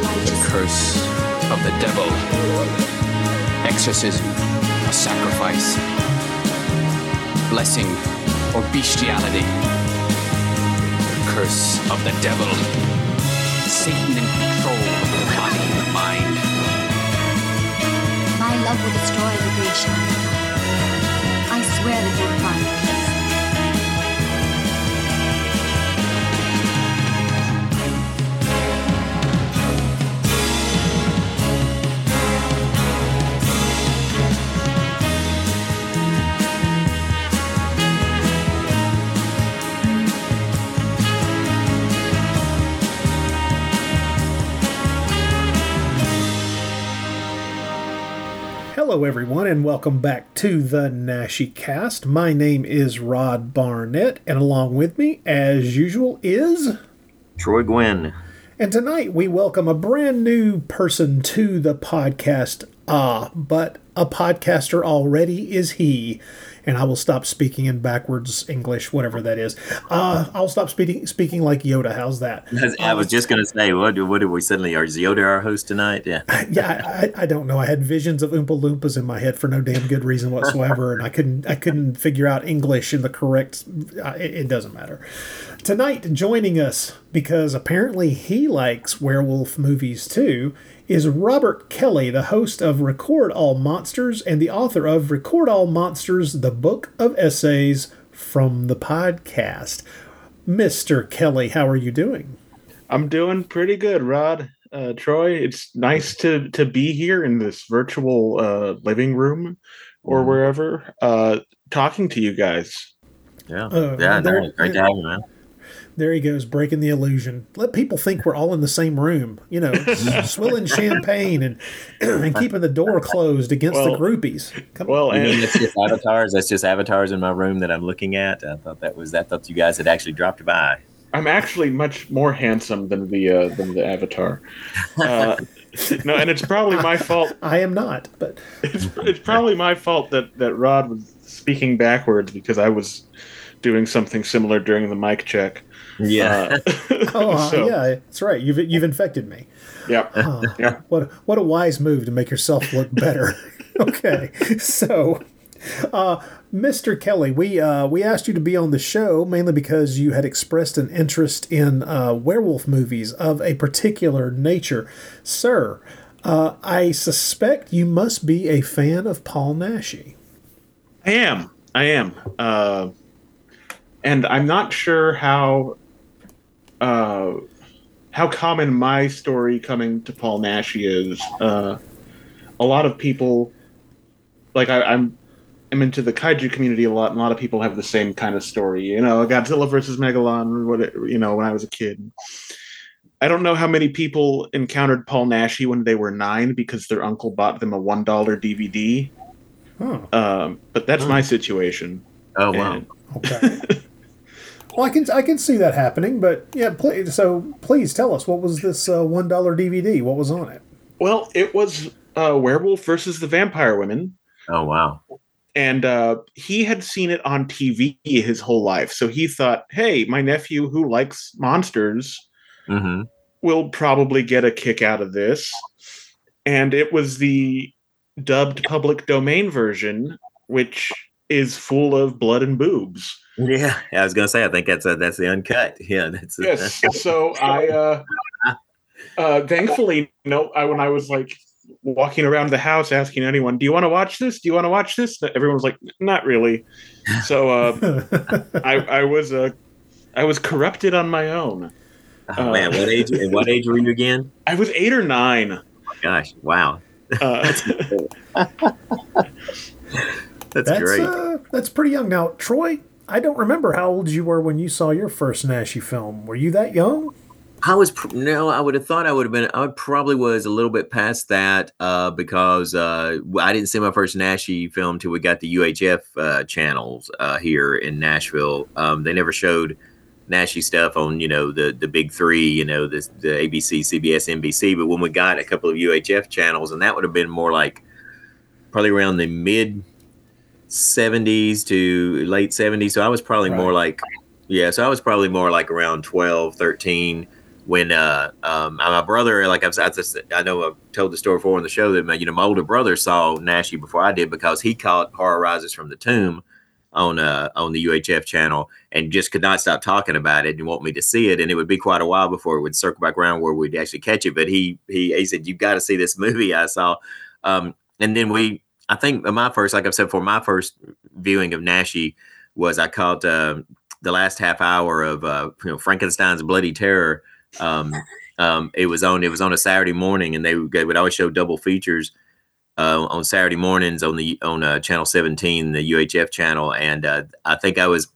the. Curse of the devil. Exorcism, a sacrifice. Blessing or bestiality. The curse of the devil. Satan in control of the body and the mind. My love will destroy the great. I swear that you will find Hello, everyone, and welcome back to the Naschycast. My name is Rod Barnett, and along with me, as usual, is. Troy Guinn. And tonight we welcome a brand new person to the podcast. Ah, but a podcaster already is he. And I will stop speaking in backwards English, whatever that is. Uh, I'll stop speaking speaking like Yoda. How's that? I was just going to say, what, what did we suddenly? Are Yoda our host tonight? Yeah. yeah, I, I don't know. I had visions of Oompa Loompas in my head for no damn good reason whatsoever, and I couldn't I couldn't figure out English in the correct. Uh, it, it doesn't matter. Tonight, joining us because apparently he likes werewolf movies too, is Robert Kelly, the host of Record All Monsters and the author of Record All Monsters: The Book of Essays from the podcast. Mr. Kelly, how are you doing? I'm doing pretty good, Rod. Uh, Troy, it's nice to to be here in this virtual uh, living room or wherever, uh, talking to you guys. Yeah. Uh, yeah. there- no, great to have you, man. There he goes, breaking the illusion. Let people think we're all in the same room, you know, swilling champagne and and keeping the door closed against Well- the groupies. Come Well, You mean and that's just avatars? That's just avatars in my room that I'm looking at. I thought that was. I thought you guys had actually dropped by. I'm actually much more handsome than the uh, than the Avatar. Uh, no, and it's probably my fault. I am not, but It's, it's probably my fault that that Rod was speaking backwards because I was doing something similar during the mic check. Yeah. Uh, oh so, yeah, that's right. You've you've infected me. yeah. Oh, Yeah. What what a wise move to make yourself look better. okay, so. Uh, Mr. Kelly, we uh, we asked you to be on the show mainly because you had expressed an interest in uh, werewolf movies of a particular nature, sir. Uh, I suspect you must be a fan of Paul Naschy. I am. I am. Uh, and I'm not sure how uh, how common my story coming to Paul Nash is. Uh, a lot of people, like I, I'm, I'm into the kaiju community a lot, and a lot of people have the same kind of story. You know, Godzilla versus Megalon, or what it, you know, when I was a kid. I don't know how many people encountered Paul Naschy when they were nine because their uncle bought them a one dollar DVD. Huh. Um, but that's my situation. oh wow. And- Okay. well, I can I can see that happening, but yeah. Please, so please tell us what was this uh, one dollar DVD? What was on it? well, it was uh, Werewolf versus the Vampire Women, Oh wow. and uh, he had seen it on TV his whole life. So he thought, "Hey, my nephew who likes monsters Mm-hmm. will probably get a kick out of this." And it was the dubbed public domain version, which is full of blood and boobs. Yeah. I was gonna say. I think that's a, that's the uncut. Yeah. That's yes so i uh uh thankfully no i when i was like walking around the house asking anyone do you want to watch this do you want to watch this everyone was like not really so uh i i was uh i was corrupted on my own oh, man. What age? What age were you again? i was eight or nine Gosh. Wow. uh, That's, That's great. uh, that's pretty young. Now, Troy, I don't remember how old you were when you saw your first Naschy film. Were you that young? I was no, I would have thought I would have been. I probably was a little bit past that uh, because uh, I didn't see my first Naschy film till we got the UHF uh, channels uh, here in Nashville. Um, they never showed Naschy stuff on you know the the big three, you know the the ABC, CBS, NBC. But when we got a couple of UHF channels, and that would have been more like probably around the mid 70s to late 70s. So I was probably more like yeah. So I was probably more like around 12, 13 when uh, um, my brother, like I've, I, just, I know I've told the story before on the show that my, you know my older brother saw Naschy before I did because he caught Horror Rises from the Tomb on uh, on the UHF channel and just could not stop talking about it and want me to see it. And it would be quite a while before it would circle back around where we'd actually catch it. But he he, he said, "You've got to see this movie I saw." Um, and then we, I think my first, like I've said before, my first viewing of Naschy was I caught uh, the last half hour of uh, you know Frankenstein's Bloody Terror. Um, um, it was on it was on a Saturday morning, and they would, they would always show double features uh, on Saturday mornings on the on uh, channel 17, the UHF channel, and uh, I think I was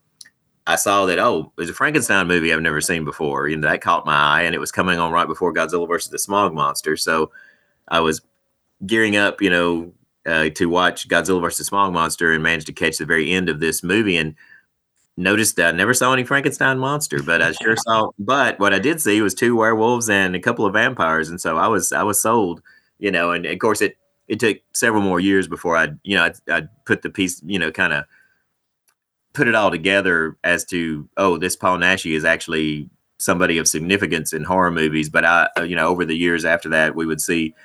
I saw that oh, it was a Frankenstein movie I've never seen before. You know that caught my eye, and it was coming on right before Godzilla versus the Smog Monster. So I was gearing up, you know, uh, to watch Godzilla versus Smog Monster, and managed to catch the very end of this movie and noticed that I never saw any Frankenstein monster, but I sure saw. But what I did see was two werewolves and a couple of vampires, and so I was I was sold, you know. And of course, it it took several more years before I, you know, I I put the piece, you know, kind of put it all together as to oh, this Paul Naschy is actually somebody of significance in horror movies. But I, you know, over the years after that, we would see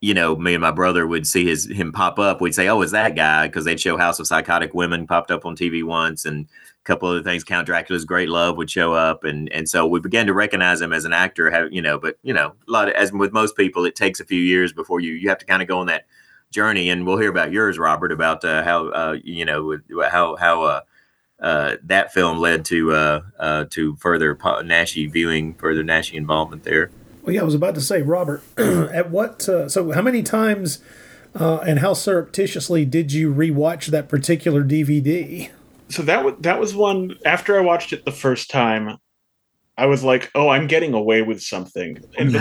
you know, me and my brother would see his him pop up. We'd say, "Oh, is that guy?" Because they'd show House of Psychotic Women popped up on TV once, and a couple other things. Count Dracula's Great Love would show up, and and so we began to recognize him as an actor. Have you know? But you know, a lot of, as with most people, it takes a few years before you you have to kind of go on that journey. And we'll hear about yours, Robert, about uh, how uh, you know how how uh, uh, that film led to uh, uh, to further Naschy viewing, further Naschy involvement there. Well, yeah, I was about to say, Robert, at what? Uh, so, how many times uh, and how surreptitiously did you rewatch that particular DVD? So that was that was one. After I watched it the first time, I was like, "Oh, I'm getting away with something." And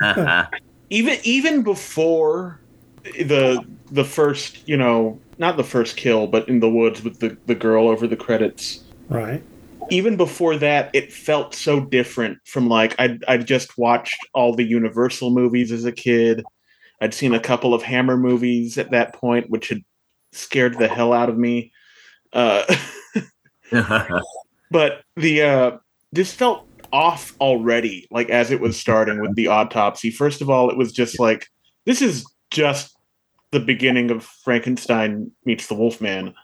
even even before the the first, you know, not the first kill, but in the woods with the the girl over the credits, right? Even before that, it felt so different from like I'd I'd just watched all the Universal movies as a kid. I'd seen a couple of Hammer movies at that point, which had scared the hell out of me. Uh, but the uh, this felt off already, like as it was starting with the autopsy. First of all, it was just like this is just the beginning of Frankenstein meets the Wolfman,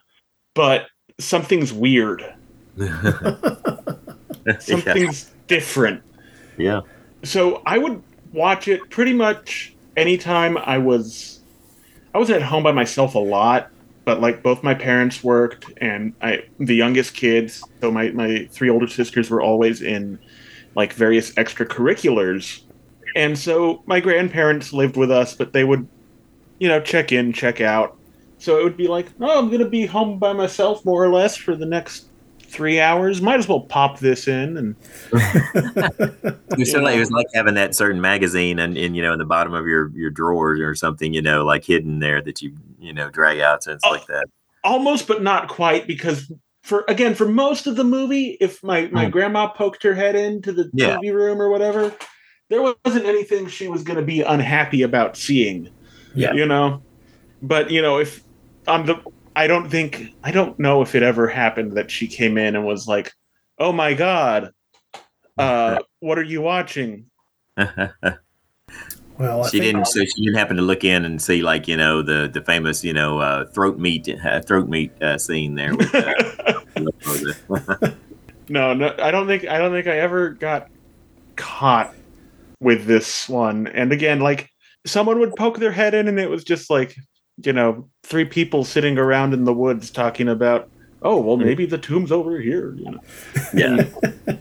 but something's weird Something's yeah. different. Yeah. So I would watch it pretty much anytime I was I was at home by myself a lot, but like both my parents worked and I the youngest kids, so my, my three older sisters were always in like various extracurriculars. And so my grandparents lived with us, but they would, you know, check in, check out. So it would be like, oh, I'm gonna be home by myself more or less for the next three hours. Might as well pop this in and. you so like it was like having that certain magazine and in, in you know in the bottom of your your drawers or something you know like hidden there that you you know drag out and it's like that. Almost, but not quite because for again for most of the movie, if my my mm. grandma poked her head into the yeah. TV room or whatever, there wasn't anything she was going to be unhappy about seeing. Yeah, you know. But you know, if on the I don't think I don't know if it ever happened that she came in and was like, "Oh my god, uh, what are you watching?" well, I she didn't. So she didn't happen to look in and see like you know the the famous you know uh, throat meat uh, throat meat uh, scene there. With, uh, no, no, I don't think I don't think I ever got caught with this one. And again, like someone would poke their head in, and it was just like you know, three people sitting around in the woods talking about, oh, well, hmm. maybe the tomb's over here. You know? Yeah.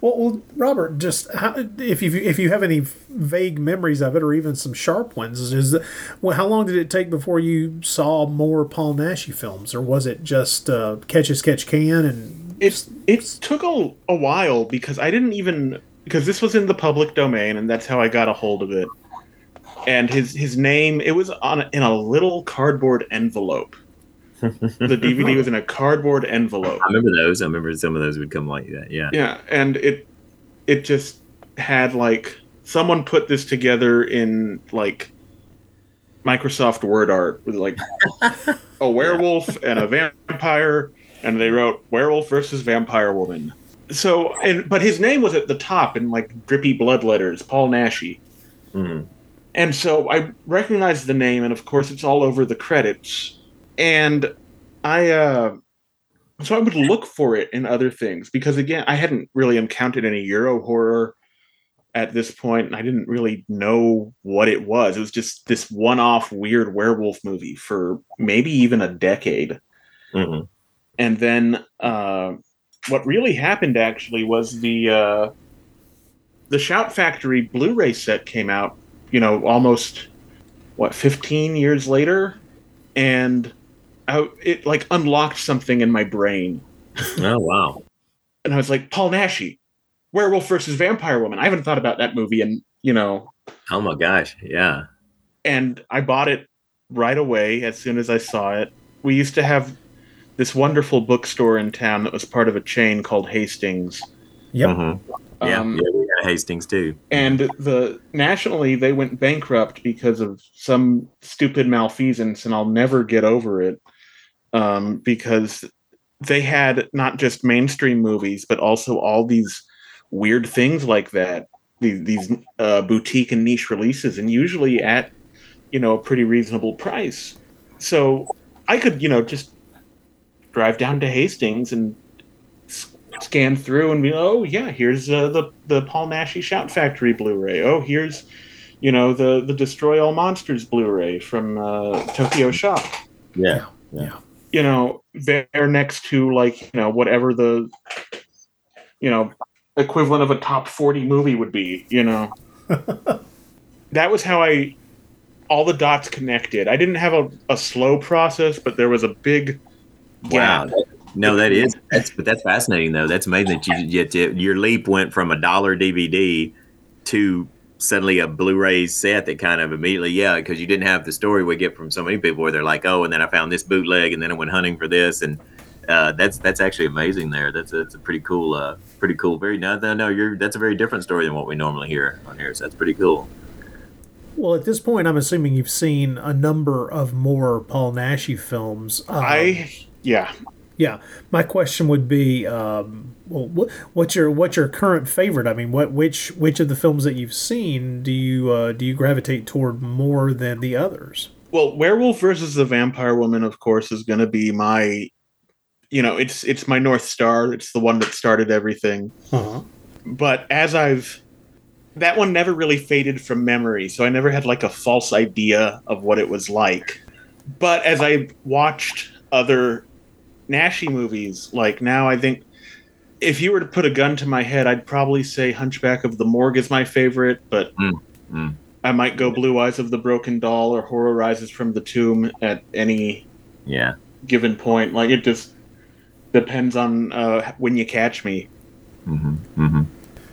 well, well, Robert, just how, if you if you have any vague memories of it, or even some sharp ones, is that, well, how long did it take before you saw more Paul Naschy films, or was it just uh, catch as catch can? And it it took a, a while because I didn't even because this was in the public domain, and that's how I got a hold of it and his his name it was on in a little cardboard envelope. the DVD was in a cardboard envelope. I remember those. I remember some of those would come like that. Yeah. Yeah, and it it just had like someone put this together in like Microsoft Word art with like a werewolf and a vampire, and they wrote werewolf versus vampire woman. so and but his name was at the top in like drippy blood letters, Paul Naschy. Mhm. And so I recognize the name, and of course it's all over the credits. And I uh so I would look for it in other things because again, I hadn't really encountered any Euro horror at this point, and I didn't really know what it was. It was just this one-off weird werewolf movie for maybe even a decade. Mhm. And then uh what really happened actually was the uh the Shout Factory Blu-ray set came out, you know, almost what 15 years later and I, it like unlocked something in my brain Oh wow. and I was like Paul Naschy Werewolf versus Vampire Woman I haven't thought about that movie and you know Oh my gosh. Yeah. and I bought it right away as soon as I saw it we used to have this wonderful bookstore in town that was part of a chain called Hastings Yep. Mhm. Yeah. Um, yeah. We got Hastings too. and the nationally they went bankrupt because of some stupid malfeasance and i'll never get over it um, because they had not just mainstream movies but also all these weird things like that these, these uh, boutique and niche releases and usually at you know a pretty reasonable price so i could you know just drive down to hastings and scan through and be oh yeah here's uh, the the paul naschy shout factory blu-ray. Oh here's you know the the destroy all monsters blu-ray from uh, tokyo shock Yeah, Yeah. you know they're next to like you know whatever the you know equivalent of a top 40 movie would be you know. That was how i all the dots connected. I didn't have a, a slow process but there was a big Wow. gap No, that is that's but that's fascinating though. That's amazing that you yet your leap went from a dollar DVD to suddenly a Blu-ray set that kind of immediately yeah because you didn't have the story we get from so many people where they're like oh and then I found this bootleg and then I went hunting for this and uh, that's that's actually amazing there. That's a, that's a pretty cool uh, pretty cool very no no no you're that's a very different story than what we normally hear on here so that's pretty cool. Well, at this point, I'm assuming you've seen a number of more Paul Naschy films. Um, i yeah Yeah, my question would be, um, well, what's your what's your current favorite? I mean, what which which of the films that you've seen do you uh, do you gravitate toward more than the others? well werewolf versus the vampire woman of course is going to be my you know it's it's my north star it's the one that started everything Uh-huh. but as I've that one never really faded from memory, so I never had like a false idea of what it was like. But as I watched other Naschy movies, like now I think if you were to put a gun to my head, I'd probably say Hunchback of the Morgue is my favorite, but Mm, mm. I might go Blue Eyes of the Broken Doll or Horror Rises from the Tomb at any Yeah. given point. Like it just depends on uh, when you catch me. hmm hmm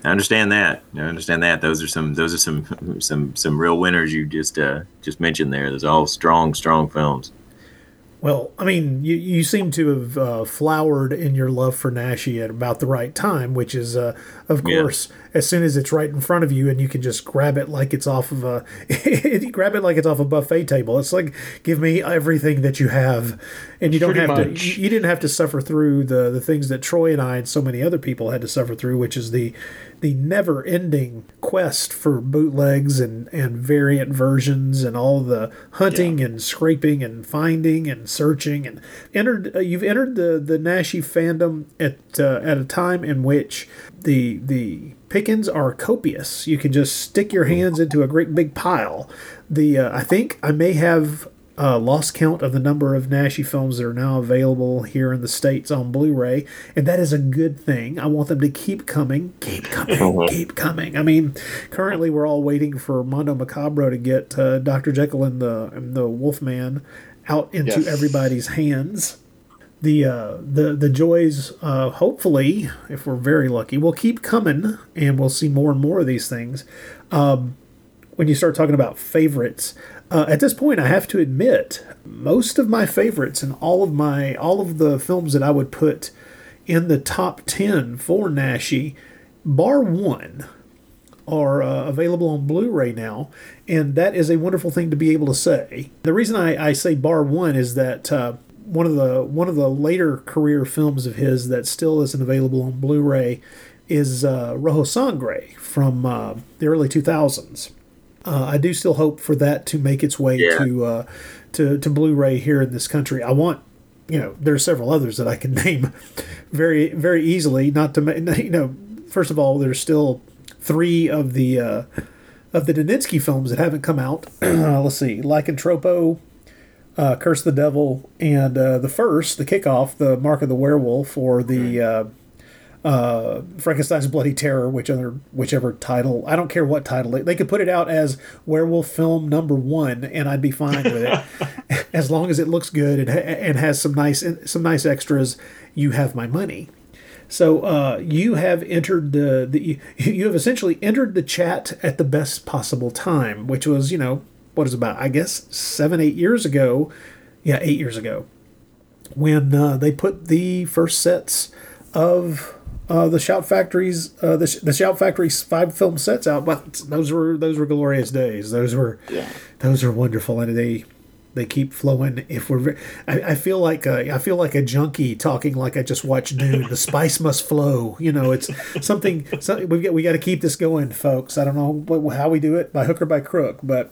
I understand that. I understand that. Those are some. Those are some. Some. Some real winners you just uh, just mentioned there. Those are all strong, strong films. Well, I mean, you, you seem to have uh, flowered in your love for Naschy at about the right time, which is, uh, of Yeah. course, as soon as it's right in front of you and you can just grab it like it's off of a, you grab it like it's off a buffet table. It's like, give me everything that you have, and you don't Pretty have much. to. You, you didn't have to suffer through the the things that Troy and I and so many other people had to suffer through, which is the the never ending quest for bootlegs and and variant versions and all the hunting and scraping and finding and searching and entered uh, you've entered the the Naschy fandom at uh, at a time in which the the pickings are copious. You can just stick your hands into a great big pile. The uh, I think I may have uh, lost count of the number of Naschy films that are now available here in the states on Blu-ray, and that is a good thing. I want them to keep coming, keep coming, keep coming. I mean, currently we're all waiting for Mondo Macabro to get uh, Doctor Jekyll and the and the Wolfman out into Yes. everybody's hands. The uh, the the joys, uh, hopefully, if we're very lucky, will keep coming, and we'll see more and more of these things when you start talking about favorites uh, at this point i have to admit most of my favorites and all of my all of the films that i would put in the top 10 for naschy bar one are uh, available on blu-ray now and that is a wonderful thing to be able to say the reason i, I say bar one is that uh, one of the one of the later career films of his that still isn't available on Blu-ray is uh, Rojo Sangre from uh, the early 2000s. Uh, I do still hope for that to make its way Yeah. to uh, to to Blu-ray here in this country. I want, you know, there are several others that I can name very very easily. Not to you know, first of all, there's still three of the uh, of the Daninsky films that haven't come out. Let's see, Lycantropo, uh, Curse the Devil, and uh, the first, the kickoff, the Mark of the Werewolf, or the uh, Frankenstein's Bloody Terror, which whichever whichever title. I don't care what title. They, they could put it out as Werewolf Film Number One, and I'd be fine with it, as long as it looks good and, and has some nice some nice extras. You have my money. So uh, you have entered the, the you have essentially entered the chat at the best possible time, which was you know what is about I guess seven eight years ago, yeah eight years ago, when uh, they put the first sets of uh, the Shout Factory's uh, the, the Shout Factory's five film sets out. But those were those were glorious days. Those were Yeah. those are wonderful, and they they keep flowing. If we're, I, I feel like a, I feel like a junkie talking like I just watched Dune. The spice must flow. You know, it's something. something we got we got to keep this going, folks. I don't know what, how we do it by hook or by crook, but.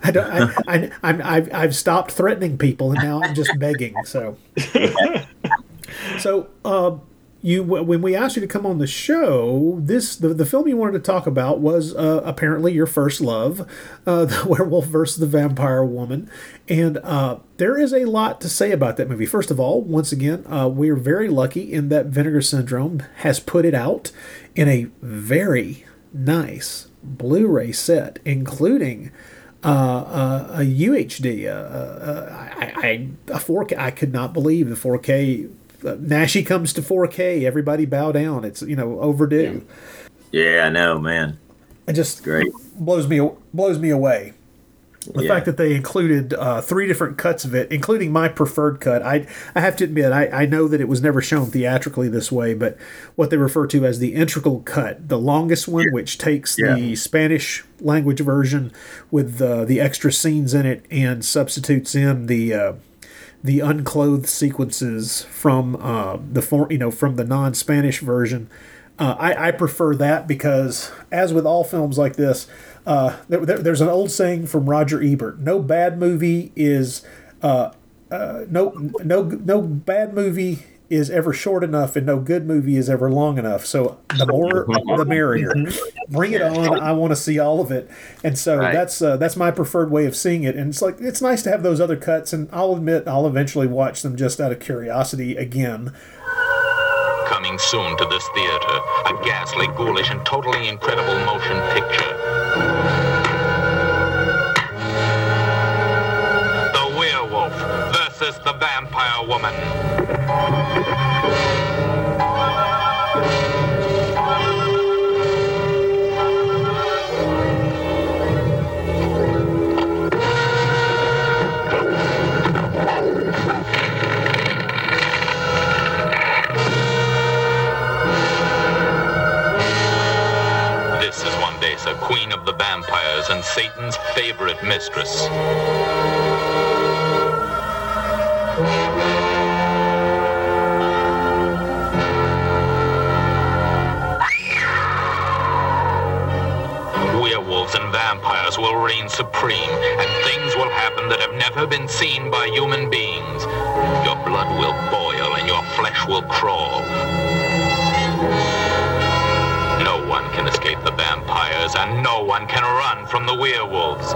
I don't. I, I, I'm, I've, I've stopped threatening people, and now I'm just begging. So, so um, you when we asked you to come on the show, this the, the film you wanted to talk about was uh, apparently your first love, uh, the Werewolf versus the Vampire Woman, and uh, there is a lot to say about that movie. First of all, once again, uh, we are very lucky in that Vinegar Syndrome has put it out in a very nice Blu-ray set, including uh, uh, a UHD, uh, uh, I, I, a 4K. I could not believe the 4K. Uh, Naschy comes to 4K. Everybody bow down. It's you know overdue. Yeah, I know, man. It just Great. blows me blows me away. The Yeah. fact that they included uh, three different cuts of it, including my preferred cut, I I have to admit I, I know that it was never shown theatrically this way, but what they refer to as the integral cut, the longest one, which takes the Spanish language version with uh, the extra scenes in it and substitutes in the uh, the unclothed sequences from uh, the for, you know from the non-Spanish version. Uh, I, I prefer that because, as with all films like this, uh, there, there- there's an old saying from Roger Ebert: "No bad movie is uh, uh, no no no bad movie is ever short enough, and no good movie is ever long enough. So the more, the merrier. Bring it on! I want to see all of it, and so Right. that's uh, that's my preferred way of seeing it. And it's like it's nice to have those other cuts, and I'll admit I'll eventually watch them just out of curiosity again. Coming soon to this theater, a ghastly, ghoulish, and totally incredible motion picture. The Werewolf versus the Vampire Woman. This is Wandesa, queen of the vampires and Satan's favorite mistress. Reign supreme, and things will happen that have never been seen by human beings. Your blood will boil and your flesh will crawl. No one can escape the vampires, and no one can run from the werewolves.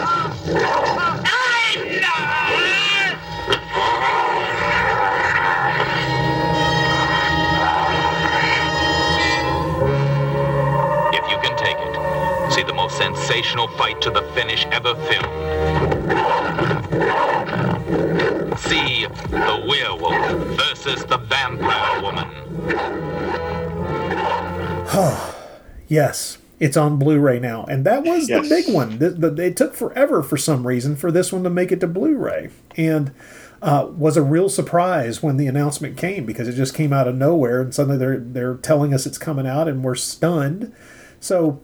sensational fight to the finish ever filmed. See the werewolf versus the vampire woman. Yes, it's on Blu-ray now, and that was Yes. the big one. The, the, it took forever for some reason for this one to make it to Blu-ray, and uh, was a real surprise when the announcement came because it just came out of nowhere, and suddenly they're they're telling us it's coming out, and we're stunned. So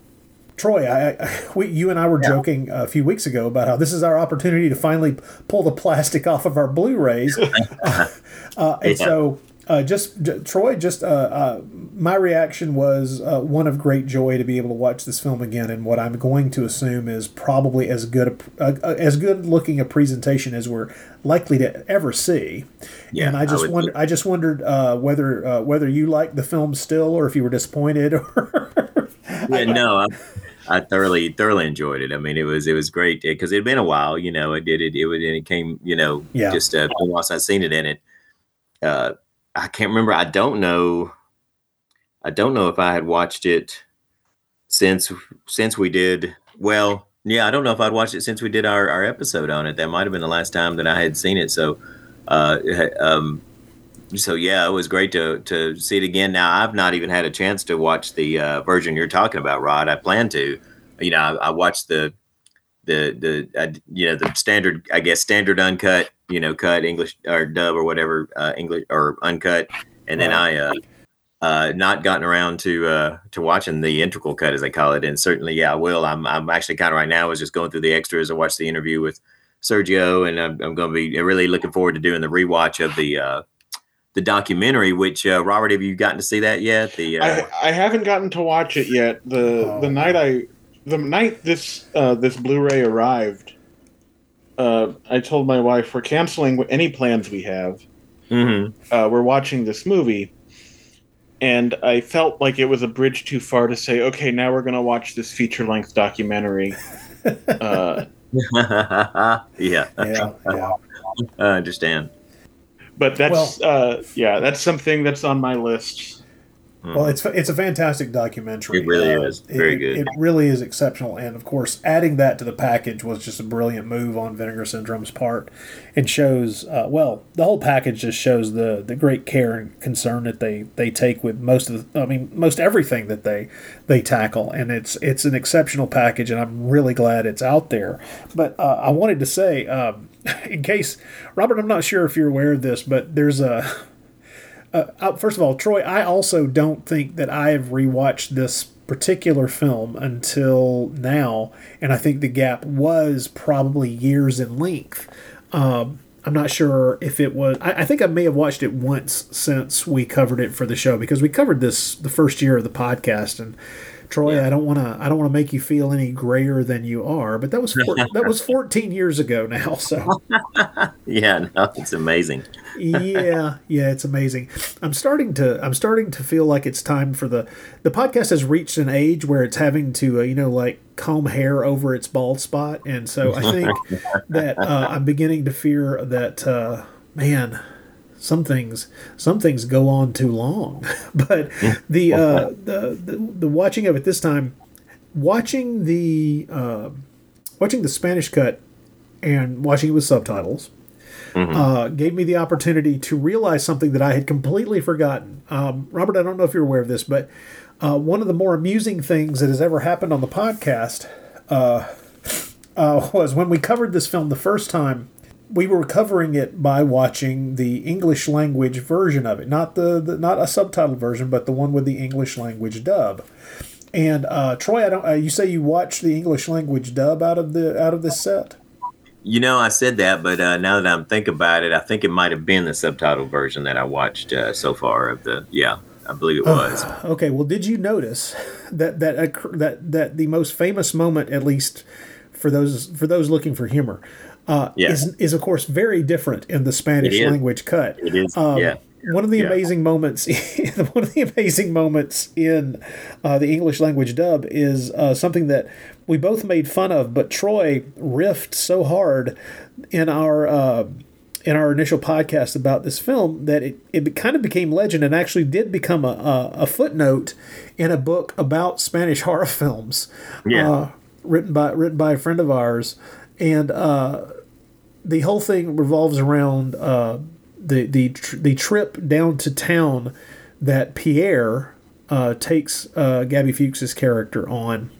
Troy, I, I we, you and I were joking a few weeks ago about how this is our opportunity to finally pull the plastic off of our Blu-rays, uh, uh, and Yeah. so uh, just j- Troy, just uh, uh, my reaction was uh, one of great joy to be able to watch this film again, and what I'm going to assume is probably as good a, as good looking a presentation as we're likely to ever see. Yeah, and I I just would wonder, I just wondered uh, whether uh, whether you liked the film still, or if you were disappointed, or yeah, no, I, I thoroughly thoroughly enjoyed it. I mean, it was it was great because it had been a while. You know, it did it. It was and it came. You know, Yeah. just uh, once I'd seen it in it. Uh, I can't remember. I don't know. I don't know if I had watched it since since we did. Well, yeah, I don't know if I'd watched it since we did our, our episode on it. That might have been the last time that I had seen it. So, uh, um, so yeah, it was great to to see it again. Now I've not even had a chance to watch the uh, version you're talking about, Rod. I plan to. You know, I, I watched the the the uh, you know the standard, I guess standard uncut, you know, cut English or dub or whatever uh, English or uncut, and then I uh, uh, not gotten around to uh, to watching the integral cut as they call it. And certainly, yeah, I will. I'm I'm actually kind of right now is just going through the extras. I watched the interview with Sergio, and I'm, I'm going to be really looking forward to doing the rewatch of the uh, the documentary. Which uh, Robert, have you gotten to see that yet? The uh, I, I haven't gotten to watch it yet. The Oh. the night I the night this uh, this Blu-ray arrived, uh, I told my wife we're canceling any plans we have. mhm. Uh, we're watching this movie, and I felt like it was a bridge too far to say, okay, now we're gonna watch this feature-length documentary. uh, yeah, yeah, yeah. I understand. But that's uh, yeah, that's something that's on my list. Well, it's it's a fantastic documentary. It really Uh, is. Very it, good. It really is exceptional, and of course, adding that to the package was just a brilliant move on Vinegar Syndrome's part, and shows uh, well the whole package just shows the the great care and concern that they they take with most of the, I mean most everything that they they tackle, and it's it's an exceptional package, and I'm really glad it's out there. But uh, I wanted to say, um, in case Robert, I'm not sure if you're aware of this, but there's a uh, first of all, Troy, I also don't think that I have rewatched this particular film until now, and I think the gap was probably years in length. Um, I'm not sure if it was. I, I think I may have watched it once since we covered it for the show because we covered this the first year of the podcast. And Troy, I don't want to. I don't want to make you feel any grayer than you are, but that was four, that was 14 years ago now. So Yeah, no, it's amazing. yeah, yeah, it's amazing. I'm starting to I'm starting to feel like it's time for the the podcast has reached an age where it's having to uh, you know like comb hair over its bald spot, and so I think that uh, I'm beginning to fear that uh, man. Some things, some things go on too long, but the, uh, the the the watching of it this time, watching the uh, watching the Spanish cut and watching it with subtitles, uh, gave me the opportunity to realize something that I had completely forgotten. Um, Robert, I don't know if you're aware of this, but uh, one of the more amusing things that has ever happened on the podcast uh, uh, was when we covered this film the first time. We were covering it by watching the English language version of it, not the, the not a subtitle version, but the one with the English language dub. And uh, Troy, I don't. Uh, you say you watched the English language dub out of the out of this set? You know, I said that, but uh, now that I'm thinking about it, I think it might have been the subtitle version that I watched uh, so far of the. Yeah, I believe it was. Okay, well, did you notice that that that that the most famous moment, at least for those for those looking for humor, uh, Yeah. is is of course very different in the Spanish language cut. It is. Um, yeah. One of the Yeah. amazing moments, one of the amazing moments in uh, the English language dub is uh, something that we both made fun of, but Troy riffed so hard in our uh, in our initial podcast about this film that it, it kind of became legend and actually did become a, a, a footnote in a book about Spanish horror films, Yeah. uh, written by written by a friend of ours, and uh, the whole thing revolves around uh, the the tr- the trip down to town that Pierre uh, takes uh, Gaby Fuchs's character on.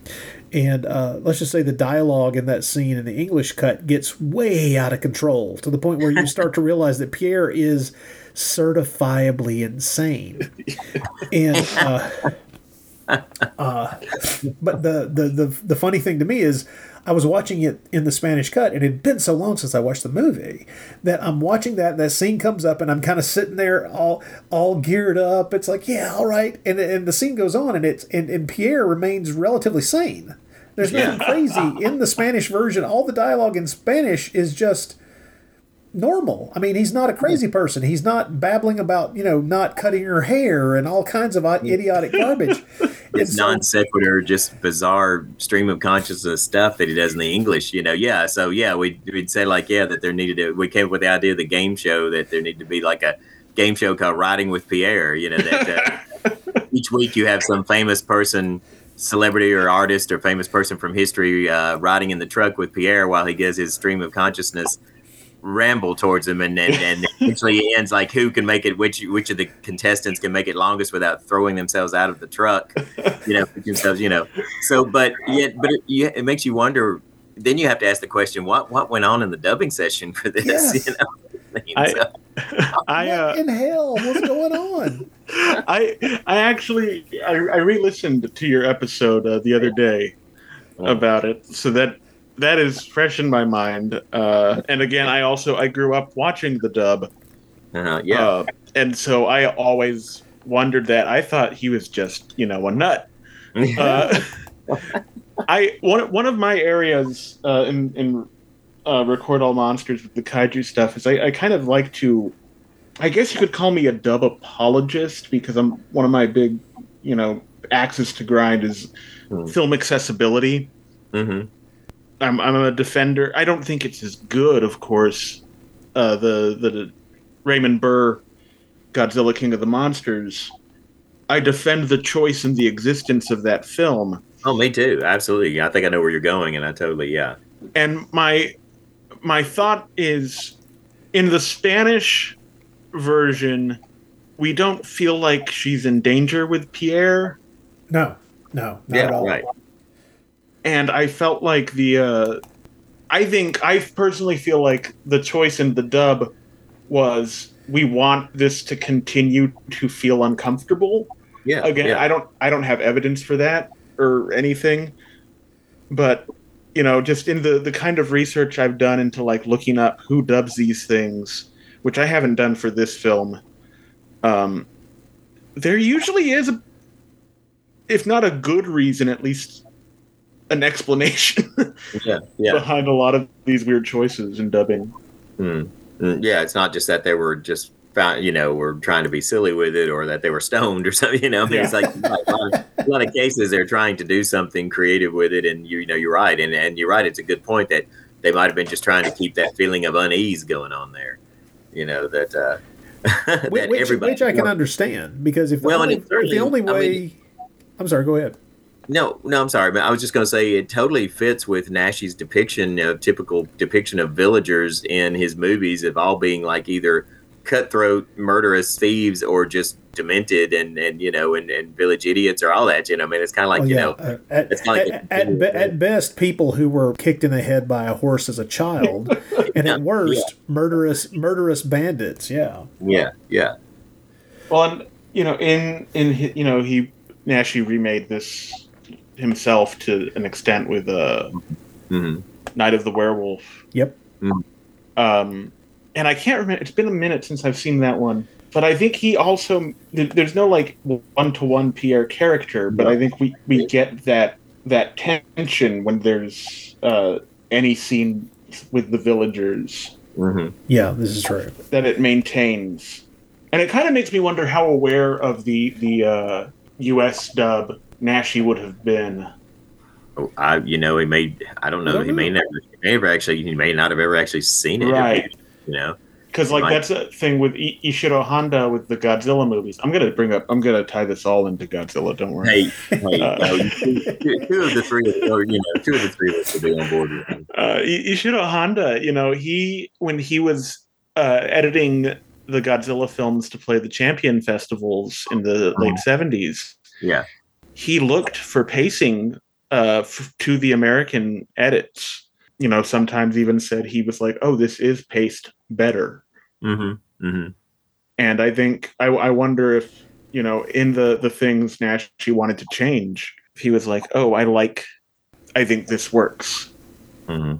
And uh, let's just say the dialogue in that scene in the English cut gets way out of control to the point where you start to realize that Pierre is certifiably insane. And uh, but the, the the the funny thing to me is I was watching it in the Spanish cut, and it had been so long since I watched the movie that I'm watching that. That scene comes up, and I'm kind of sitting there all all geared up. It's like, yeah, all right, and and the scene goes on, and it's and, and Pierre remains relatively sane. There's nothing crazy in the Spanish version. All the dialogue in Spanish is just normal. I mean, he's not a crazy person. He's not babbling about, you know, not cutting her hair and all kinds of idiotic garbage. It's so- non sequitur, just bizarre stream of consciousness stuff that he does in the English. You know, yeah. So yeah, we we'd say like yeah that there needed to. We came up with the idea of the game show that there needed to be like a game show called Riding with Pierre. You know that uh, each week you have some famous person. Celebrity or artist or famous person from history uh, riding in the truck with Pierre while he gives his stream of consciousness ramble towards him, and and, and eventually it ends like who can make it, which which of the contestants can make it longest without throwing themselves out of the truck, you know, themselves, you know. So, but yet, but it, yeah, it makes you wonder. Then you have to ask the question: what what went on in the dubbing session for this? Yes. You know. I mean, I- so- I what uh, in hell? What's going on? I I actually I, I re-listened to your episode uh, the other day about it, so that that is fresh in my mind. Uh, and again, I also I grew up watching the dub, uh, yeah, uh, and so I always wondered that. I thought he was just you know a nut. Uh, I one one of my areas uh, in in uh, record all monsters with the kaiju stuff is I, I kind of like to, I guess you could call me a dub apologist because I'm one of my big, you know, axes to grind is Hmm. film accessibility. hmm I'm I'm a defender. I don't think it's as good, of course. Uh, the the Raymond Burr Godzilla King of the Monsters. I defend the choice and the existence of that film. Oh, me too. Absolutely. I think I know where you're going, and I totally, yeah. and my my thought is in the spanish version we don't feel like she's in danger with pierre No, no, not Yeah, at all. right. And i felt like the uh i think i personally feel like the choice in the dub was we want this to continue to feel uncomfortable Yeah. again yeah. i don't i don't have evidence for that or anything but you know just in the the kind of research i've done into like looking up who dubs these things which i haven't done for this film um there usually is a if not a good reason at least an explanation yeah. Yeah. behind a lot of these weird choices in dubbing Mm. Yeah, it's not just that they were just found, you know, were trying to be silly with it, or that they were stoned or something. You know, I mean, it's like a lot, of, a lot of cases they're trying to do something creative with it, and you, you know, you're right, and and you're right. It's a good point that they might have been just trying to keep that feeling of unease going on there. You know that uh, that Which, which, everybody. which I can understand because if the Well, and only, if the only I mean- way, I'm sorry, go ahead. No, no, I'm sorry, but I was just going to say it totally fits with Naschy's depiction of typical depiction of villagers in his movies of all being like either cutthroat, murderous thieves or just demented and and you know and, and village idiots or all that. You know, I mean, it's kind of like Well, you know, uh, at, it's like at, at, be- at best, people who were kicked in the head by a horse as a child, and at worst, murderous murderous bandits. Yeah, yeah, yeah, Well, and you know, in in you know, he Naschy remade this himself to an extent with uh, hmm Night of the Werewolf. yep. Um, and I can't remember. It's been a minute since I've seen that one, but I think he also there's no like one to one Pierre character, but I think we we get that that tension when there's uh, any scene with the villagers hmm Yeah, this is true. that it maintains. And it kind of makes me wonder how aware of the the uh, U.S. dub Naschy would have been. Oh, I, you know, he may, I don't know, don't he may know. never, he may never actually, he may not have ever actually seen it, Right. You know, Because like Right. that's a thing with I- Ishiro Honda with the Godzilla movies. I'm gonna bring up. I'm gonna tie this all into Godzilla. Don't worry. hey, hey, Uh, no, two, two of the three, or you know, two of the three of us will be on board with him. Uh, Ishiro Honda, you know, he when he was uh, editing the Godzilla films to play the Champion festivals in the late '70s, Yeah. He looked for pacing uh, f- to the American edits. You know, sometimes even said he was like, "Oh, this is paced better." Mm-hmm. Mm-hmm. And I think I, I wonder if you know, in the the things Naschy wanted to change, he was like, "Oh, I like, I think this works." hmm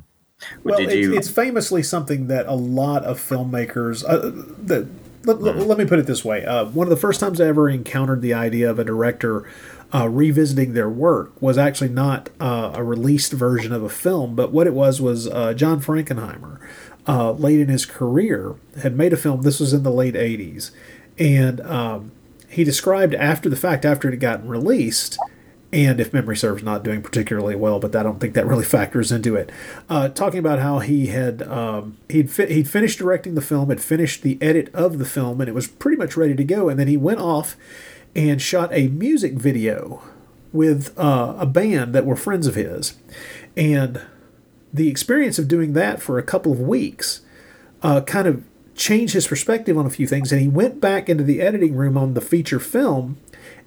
Well, did it's, you? it's famously something that a lot of filmmakers. Uh, that let, let- let me put it this way: uh, one of the first times I ever encountered the idea of a director uh, revisiting their work was actually not uh, a released version of a film, but what it was was uh, John Frankenheimer, uh, late in his career, had made a film. This was in the late '80s, and um, he described after the fact, after it had gotten released, and if memory serves, not doing particularly well, but I don't think that really factors into it. Uh, talking about how he had um, he'd fi- he'd finished directing the film, had finished the edit of the film, and it was pretty much ready to go, and then he went off and shot a music video with uh, a band that were friends of his, and the experience of doing that for a couple of weeks uh, kind of changed his perspective on a few things, and he went back into the editing room on the feature film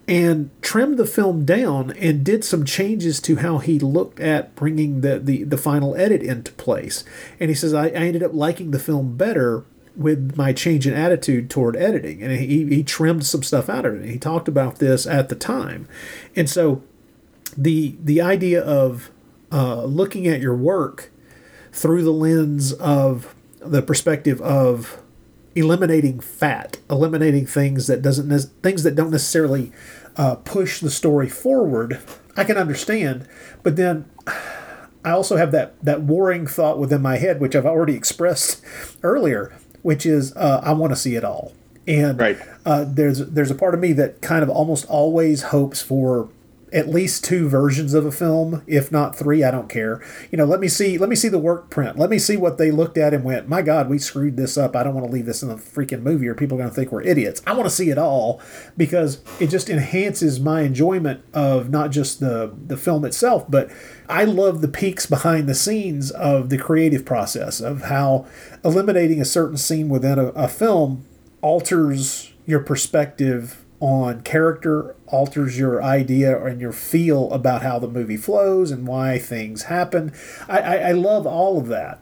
and trimmed the film down and did some changes to how he looked at bringing the, the, the final edit into place. And he says, I, I ended up liking the film better with my change in attitude toward editing. And he, he trimmed some stuff out of it. He talked about this at the time. And so the, the idea of uh, looking at your work through the lens of the perspective of eliminating fat, eliminating things that doesn't nec- things that don't necessarily uh, push the story forward. I can understand, but then I also have that that warring thought within my head, which I've already expressed earlier, which is uh, I want to see it all. And Right. uh, there's there's a part of me that kind of almost always hopes for at least two versions of a film, if not three. I don't care. You know, let me see let me see the work print. Let me see what they looked at and went, my God, we screwed this up. I don't want to leave this in the freaking movie, or people are going to think we're idiots. I want to see it all because it just enhances my enjoyment of not just the the film itself, but I love the peeks behind the scenes of the creative process of how eliminating a certain scene within a, a film alters your perspective on character, alters your idea and your feel about how the movie flows and why things happen. I, I, I love all of that.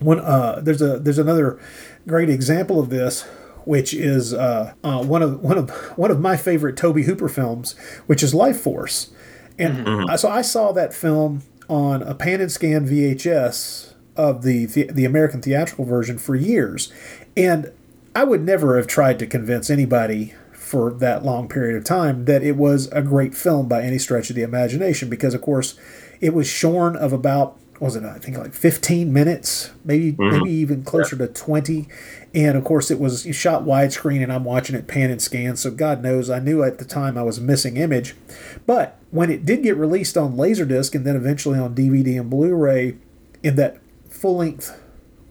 When uh, there's a there's another great example of this, which is uh, uh, one of one of one of my favorite Tobe Hooper films, which is Life Force, and uh, so I saw that film on a pan and scan VHS of the the American theatrical version for years, and I would never have tried to convince anybody for that long period of time that it was a great film by any stretch of the imagination because of course it was shorn of about was it I think like 15 minutes maybe mm-hmm. maybe even closer to 20 and of course it was shot widescreen and I'm watching it pan and scan so god knows I knew at the time I was missing image. But when it did get released on laserdisc and then eventually on DVD and Blu-ray in that full length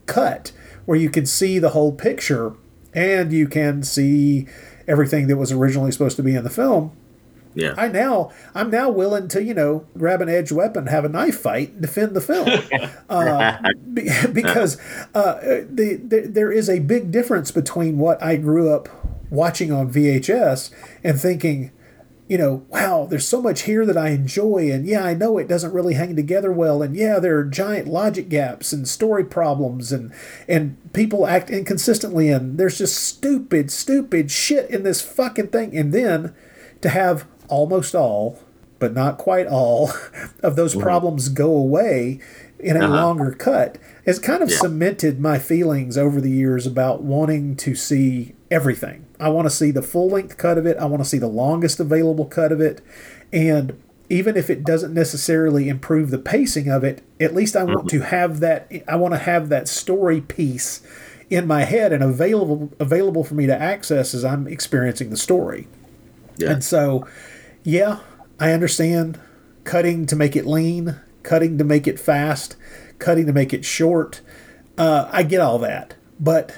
cut where you can see the whole picture and you can see everything that was originally supposed to be in the film. Yeah. I now I'm now willing to you know grab an edge weapon, have a knife fight, and defend the film, uh, be- because uh, the, the there is a big difference between what I grew up watching on VHS and thinking, you know, wow, there's so much here that I enjoy, and yeah, I know it doesn't really hang together well, and yeah, there are giant logic gaps and story problems, and and people act inconsistently, and there's just stupid, stupid shit in this fucking thing, and then to have almost all, but not quite all, of those problems go away in a Uh-huh. longer cut has kind of Yeah. cemented my feelings over the years about wanting to see everything. I want to see the full length cut of it. I want to see the longest available cut of it. And even if it doesn't necessarily improve the pacing of it, at least I want to have that I want to have that story piece in my head and available available for me to access as I'm experiencing the story. Yeah. And so, yeah, I understand cutting to make it lean, cutting to make it fast, cutting to make it short. Uh, I get all that. But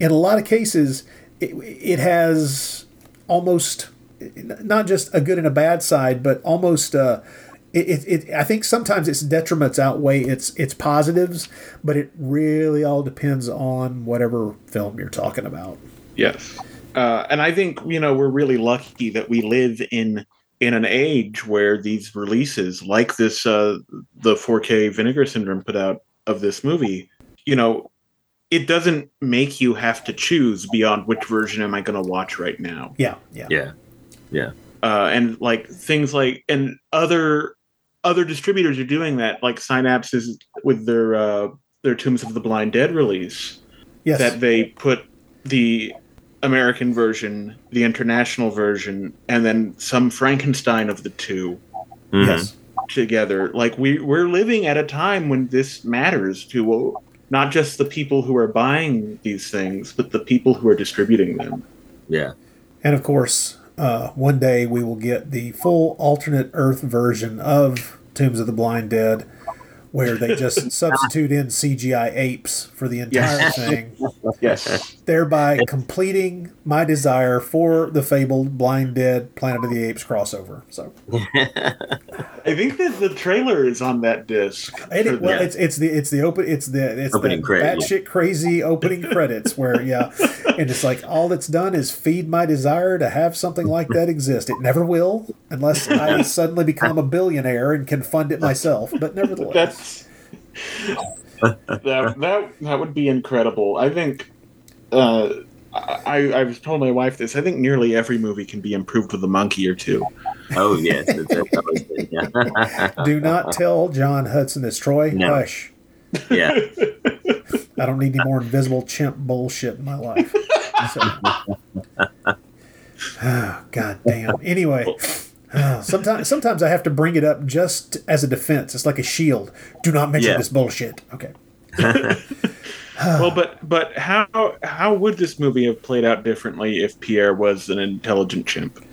in a lot of cases, it, it has almost not just a good and a bad side, but almost. Uh, it, it, it, I think sometimes its detriments outweigh its its positives, but it really all depends on whatever film you're talking about. Yes. Uh, and I think you know we're really lucky that we live in in an age where these releases, like this, uh, the 4K Vinegar Syndrome put out of this movie, you know, it doesn't make you have to choose beyond which version am I going to watch right now. Yeah, yeah. Yeah. Yeah. uh, and like things like and other other distributors are doing that like synapse is with their uh their tombs of the blind dead release Yes. that they put the american version the international version and then some frankenstein of the two Mhm. Yes. together like we we're living at a time when this matters to not just the people who are buying these things but the people who are distributing them Yeah. And of course, uh, one day we will get the full alternate Earth version of Tombs of the Blind Dead, where they just substitute in CGI apes for the entire Yes. thing, yes thereby completing my desire for the fabled Blind Dead Planet of the Apes crossover. So, i think that the trailer is on that disc it, well, the- it's it's the it's the open it's the it's Opening the credit, batshit crazy opening credits where yeah, and it's like all it's done is feed my desire to have something like that exist. It never will unless I suddenly become a billionaire and can fund it myself. But nevertheless, That's that that that would be incredible. I think uh, I I've told my wife this. I think nearly every movie can be improved with a monkey or two. Oh yes. That's, that's always been- yeah. do not tell John Hudson this, Troy. No. Hush. yeah. I don't need any more invisible chimp bullshit in my life. So. Ah, God damn. Anyway, sometimes sometimes I have to bring it up just as a defense. It's like a shield. Do not mention Yeah. this bullshit. Okay. well, but but how how would this movie have played out differently if Pierre was an intelligent chimp?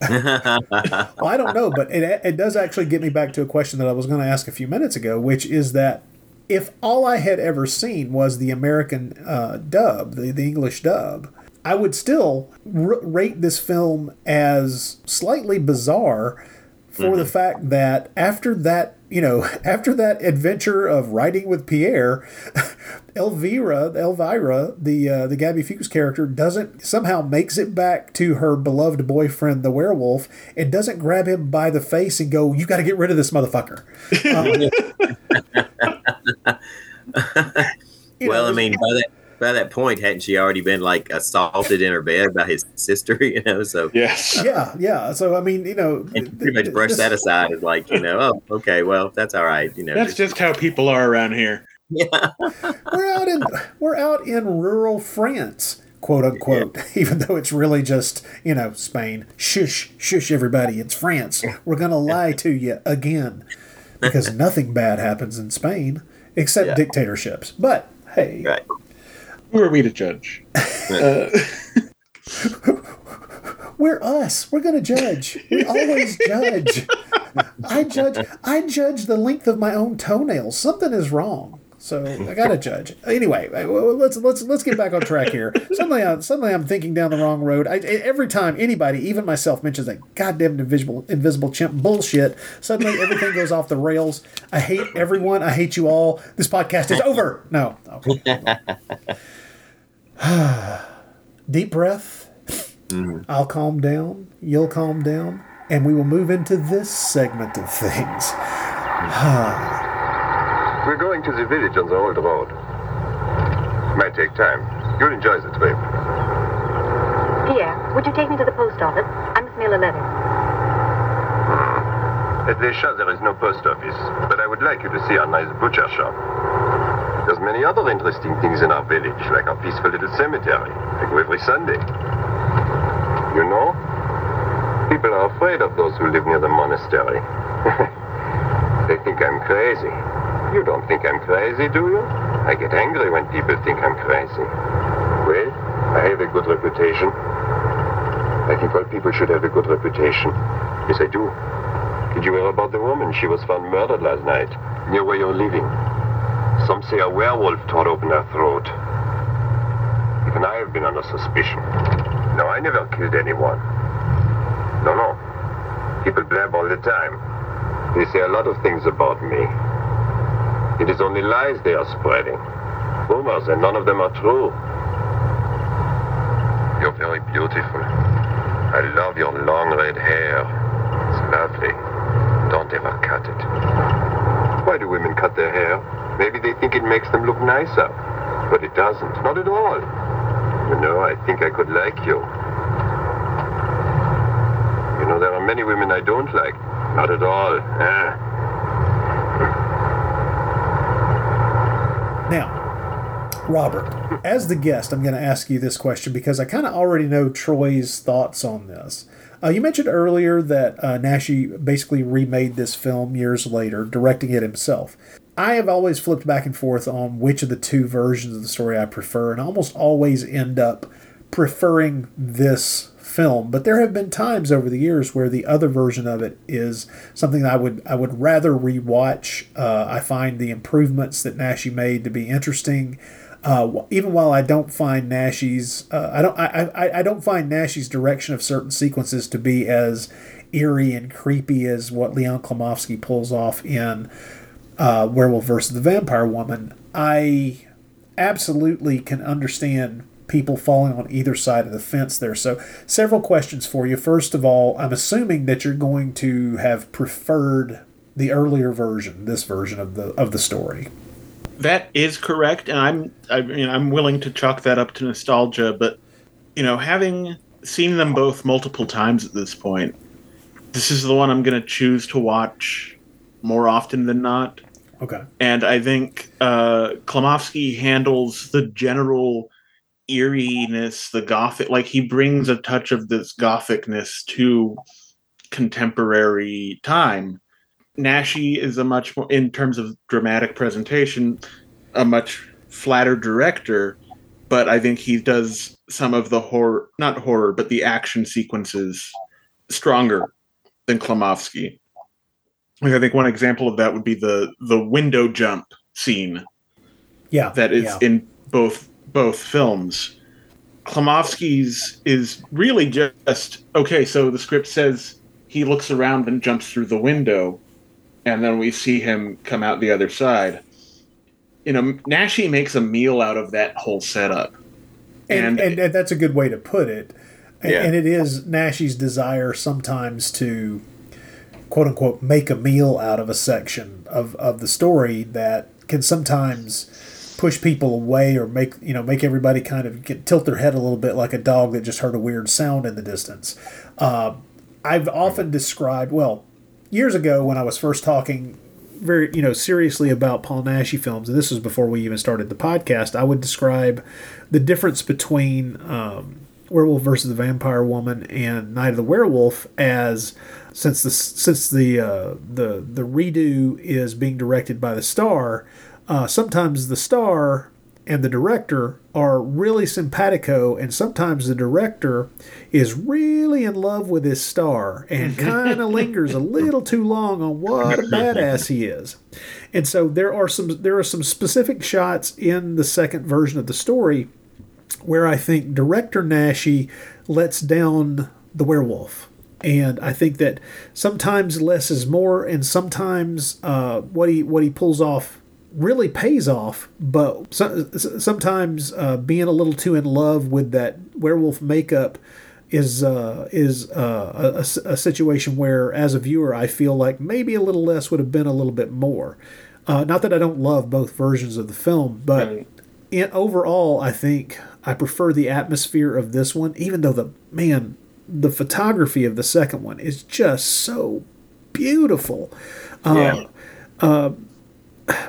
Well, I don't know, but it, it does actually get me back to a question that I was going to ask a few minutes ago, which is that if all I had ever seen was the American uh, dub, the, the English dub, I would still r- rate this film as slightly bizarre for the fact that after that, you know, after that adventure of riding with Pierre, Elvira, Elvira, the uh, the Gaby Fuchs character, doesn't somehow makes it back to her beloved boyfriend, the werewolf, and doesn't grab him by the face and go, "You got to get rid of this motherfucker." Um, well, know, I mean, by that by that point, hadn't she already been like assaulted in her bed by his sister? You know, so Yes. yeah, yeah. So I mean, you know, and pretty much th- brush this- that aside as like, you know, oh, okay, well, that's all right. You know, That's just how people are around here. yeah, we're out in we're out in rural France, quote unquote. Even though it's really just you know Spain. Shush, shush, everybody! It's France. We're gonna lie to you again because nothing bad happens in Spain except Yeah. dictatorships. But hey, right. Who are we to judge? Uh, we're us. We're gonna judge. We always judge. I judge. I judge the length of my own toenails. Something is wrong. So I gotta judge. Anyway, uh, let's let's let's get back on track here. Suddenly, I, suddenly I'm thinking down the wrong road. I, every time anybody, even myself, mentions that goddamn invisible invisible chimp bullshit, suddenly everything goes off the rails. I hate everyone. I hate you all. This podcast is over. No. Okay. Deep breath. Mm-hmm. I'll calm down. You'll calm down. And we will move into this segment of things. We're going to the village on the old road. Might take time. You'll enjoy the trip. Pierre, would you take me to the post office? I must mail a letter. Hmm. At Deschamps there is no post office, but I would like you to see our nice butcher shop. There's many other interesting things in our village, like our peaceful little cemetery. I go every Sunday. You know, people are afraid of those who live near the monastery. they think I'm crazy. You don't think I'm crazy, do you? I get angry when people think I'm crazy. Well, I have a good reputation. I think all people should have a good reputation. Yes, I do. Did you hear about the woman? She was found murdered last night, near where you're living. Some say a werewolf tore open her throat. Even I have been under suspicion. No, I never killed anyone. No, no. People blab all the time. They say a lot of things about me. It is only lies they are spreading. Rumors, and none of them are true. You're very beautiful. I love your long red hair. It's lovely. Don't ever cut it. Why do women cut their hair? Maybe they think it makes them look nicer. But it doesn't. Not at all. You know, I think I could like you. You know, there are many women I don't like. Not at all. Ah. Now, Robert, as the guest, I'm going to ask you this question because I kind of already know Troy's thoughts on this. Uh, you mentioned earlier that uh, Naschy basically remade this film years later, directing it himself. I have always flipped back and forth on which of the two versions of the story I prefer, and almost always end up preferring this film. But there have been times over the years where the other version of it is something I would I would rather rewatch. Uh, I find the improvements that Naschy made to be interesting. Uh, even while I don't find Naschy's, uh, I don't, I, I, I don't find Naschy's direction of certain sequences to be as eerie and creepy as what Leon Klimovsky pulls off in uh, Werewolf versus the Vampire Woman. I absolutely can understand people falling on either side of the fence there. So, several questions for you. First of all, I'm assuming that you're going to have preferred the earlier version, this version of the of the story. That is correct, and I'm I mean I'm willing to chalk that up to nostalgia, but you know, having seen them both multiple times at this point, this is the one I'm going to choose to watch more often than not. Okay. And I think uh, handles the general eeriness, the gothic, like he brings a touch of this gothicness to contemporary time Naschy is a much more, in terms of dramatic presentation, a much flatter director, but I think he does some of the horror, not horror, but the action sequences stronger than Klimovsky. I think one example of that would be the the window jump scene. Yeah, that is yeah. in both both films. Klimovsky's is really just okay. So the script says he looks around and jumps through the window and then we see him come out the other side. You know, Naschy makes a meal out of that whole setup, and and, and that's a good way to put it. And, Yeah. and it is Naschy's desire sometimes to quote unquote make a meal out of a section of, of the story that can sometimes push people away or make you know make everybody kind of get tilt their head a little bit like a dog that just heard a weird sound in the distance. Uh, I've often described well years ago when I was first talking very you know seriously about Paul Naschy films, and this was before we even started the podcast. I would describe the difference between um, Werewolf versus the Vampire Woman and Night of the Werewolf as since the since the uh, the the redo is being directed by the star. Uh, sometimes the star and the director are really simpatico, and sometimes the director is really in love with his star and kind of lingers a little too long on what a badass he is. And so there are some there are some specific shots in the second version of the story where I think director Naschy lets down the werewolf. And I think that sometimes less is more, and sometimes uh, what he what he pulls off really pays off, but so, sometimes uh, being a little too in love with that werewolf makeup is uh, is uh, a, a, a situation where, as a viewer, I feel like maybe a little less would have been a little bit more. Uh, not that I don't love both versions of the film, but in, overall, I think I prefer the atmosphere of this one, even though the man, the photography of the second one is just so beautiful. Yeah. Uh,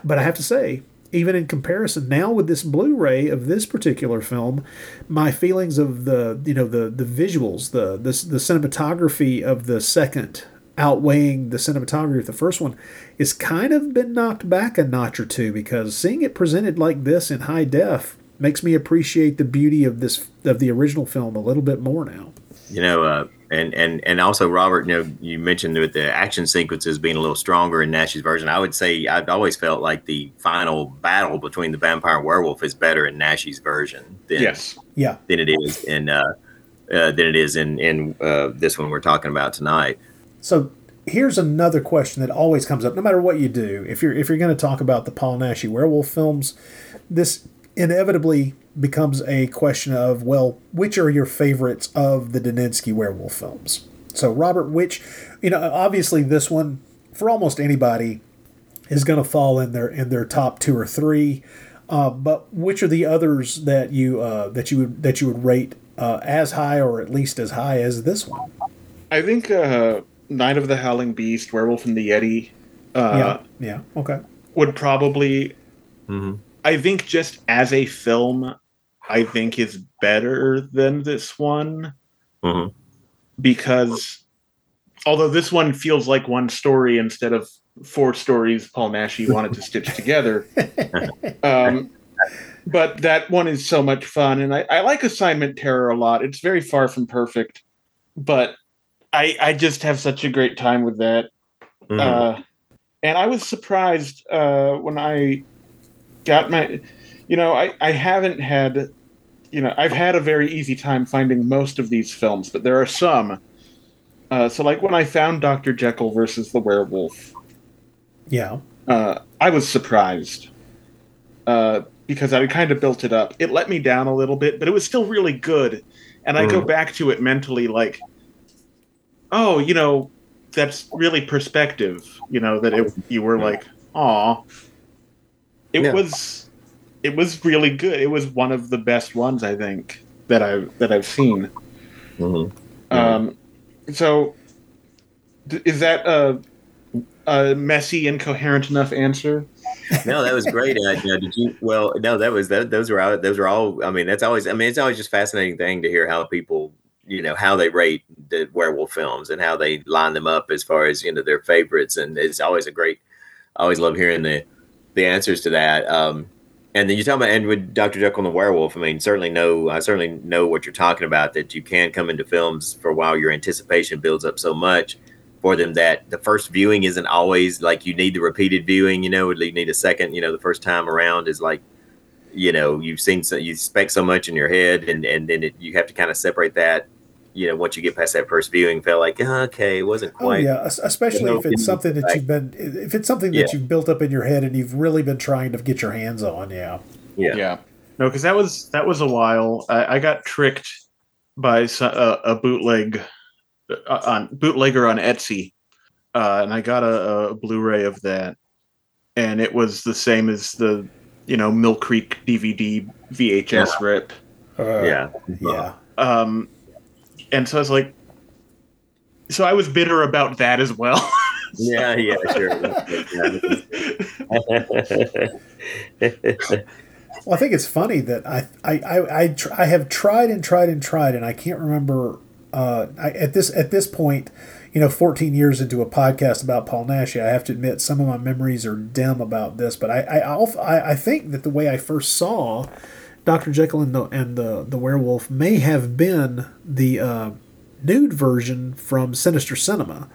but I have to say, even in comparison now with this Blu-ray of this particular film, my feelings of the you know the the visuals, the the, the cinematography of the second outweighing the cinematography of the first one is kind of been knocked back a notch or two because seeing it presented like this in high def makes me appreciate the beauty of this of the original film a little bit more now. you know, uh, and and and also Robert, you know, you mentioned with the action sequences being a little stronger in Naschy's version. I would say I've always felt like the final battle between the vampire and werewolf is better in Naschy's version than Yes. Yeah. than it is in uh, uh, than it is in in uh, this one we're talking about tonight. So here's another question that always comes up, no matter what you do. If you're if you're going to talk about the Paul Naschy werewolf films, this inevitably becomes a question of well, which are your favorites of the Daninsky werewolf films? So Robert, which you know, obviously this one for almost anybody is going to fall in their in their top two or three. Uh, but which are the others that you uh, that you would that you would rate uh, as high or at least as high as this one? I think uh, Night of the Howling Beast, Werewolf and the Yeti, uh, yeah, yeah, okay. would probably. Mhm. I think just as a film, I think is better than this one Mhm. because although this one feels like one story instead of four stories Paul Naschy wanted to stitch together, um, but that one is so much fun, and I, I like Assignment Terror a lot. It's very far from perfect, but I I just have such a great time with that. Mhm. Uh, and I was surprised uh, when I got my, you know, I, I haven't had, you know, I've had a very easy time finding most of these films, but there are some. Uh, so, like when I found Dr. Jekyll versus the Werewolf, Yeah, uh, I was surprised uh, because I kind of built it up. It let me down a little bit, but it was still really good. And I go Mhm. back to it mentally like, oh, you know, that's really perspective. You know that it, you were like, aw. It Yeah. was, it was really good. It was one of the best ones I think that I that I've seen. Mhm. Um, so, is that a, a messy, incoherent enough answer? no, that was great. Uh, you know, did you? Well, no, that was that. Those were all. Those were all. I mean, that's always. I mean, it's always just fascinating thing to hear how people, you know, how they rate the werewolf films and how they line them up as far as you know their favorites. And it's always a great. I always love hearing the the answers to that. Um, and then you talk about and with Dr. Jekyll and the Werewolf. I mean, certainly know. I certainly know what you're talking about. That you can come into films for a while. Your anticipation builds up so much for them that the first viewing isn't always like you need the repeated viewing, you know, you need a second, you know, the first time around is like, you know, you've seen so you expect so much in your head and, and then it, you have to kind of separate that, you know, once you get past that first viewing, felt like, "Ah, okay, it wasn't oh quite. yeah, especially if it's something that you've been if it's something Yeah. that you've built up in your head and you've really been trying to get your hands on. Yeah, Yeah. yeah. No, because that was that was a while. I, I got tricked by a bootleg uh, on bootlegger on Etsy, uh, and I got a, a Blu-ray of that, and it was the same as the you know Mill Creek DVD VHS rip. Uh, yeah. yeah. Um, and so I was like, so I was bitter about that as well. Yeah, yeah, sure. Well, I think it's funny that I I I I, tr- I have tried and tried and tried, and I can't remember uh, I, at this at this point. You know, 14 years into a podcast about Paul Naschy, I have to admit some of my memories are dim about this. But I I, I'll- I, I think that the way I first saw Dr. Jekyll and the and the, the werewolf may have been the uh, nude version from Sinister Cinema,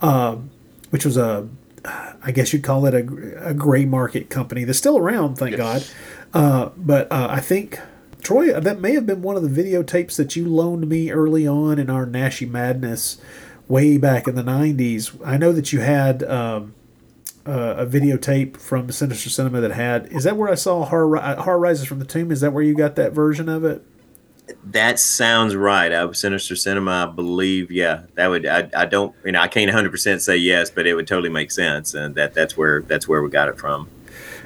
um, which was a I guess you'd call it a, a gray market company that's still around, thank God. Uh, but uh, I think Troy, that may have been one of the videotapes that you loaned me early on in our Naschy Madness, way back in the '90s. I know that you had um, uh, a videotape from Sinister Cinema that had. Is that where I saw Horror, Horror Rises from the Tomb? Is that where you got that version of it? That sounds right. I Sinister Cinema, I believe. Yeah, that would. I, I don't. You know, I can't 100 percent say yes, but it would totally make sense, and that that's where that's where we got it from.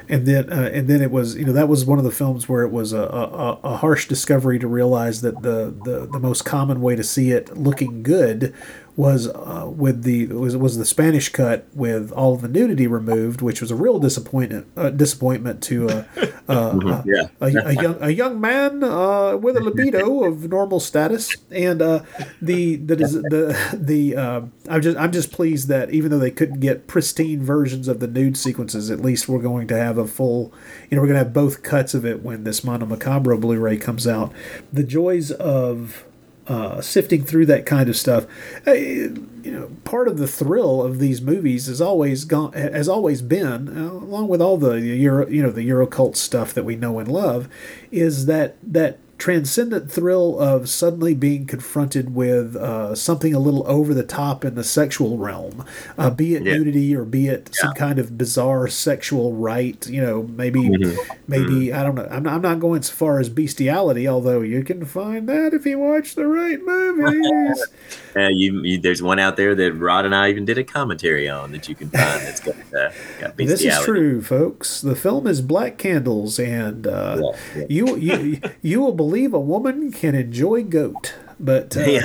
and then uh, and then it was you know that was one of the films where it was a, a, a harsh discovery to realize that the, the, the most common way to see it looking good was uh, with the was was the Spanish cut with all of the nudity removed, which was a real disappointment uh, disappointment to uh, uh, Yeah. a, a young a young man uh, with a libido of normal status, and uh, the the the the uh, I'm just I'm just pleased that even though they couldn't get pristine versions of the nude sequences, at least we're going to have a full, you know, we're going to have both cuts of it when this Mondo Macabro Blu-ray comes out. The joys of uh, sifting through that kind of stuff. Uh, you know, part of the thrill of these movies has always gone, has always been, uh, along with all the Euro, you know, the Eurocult stuff that we know and love, is that that transcendent thrill of suddenly being confronted with uh, something a little over the top in the sexual realm, uh, be it Yeah. nudity or be it some kind of bizarre sexual rite. You know, maybe Mm-hmm. maybe I don't know. I'm not, I'm not going so far as bestiality, although you can find that if you watch the right movies. Uh, you, you, there's one out there that Rod and I even did a commentary on that you can find that's got, uh, got This is true, folks. The film is Black Candles, and uh, Yeah, yeah. you you you will believe a woman can enjoy goat, but uh,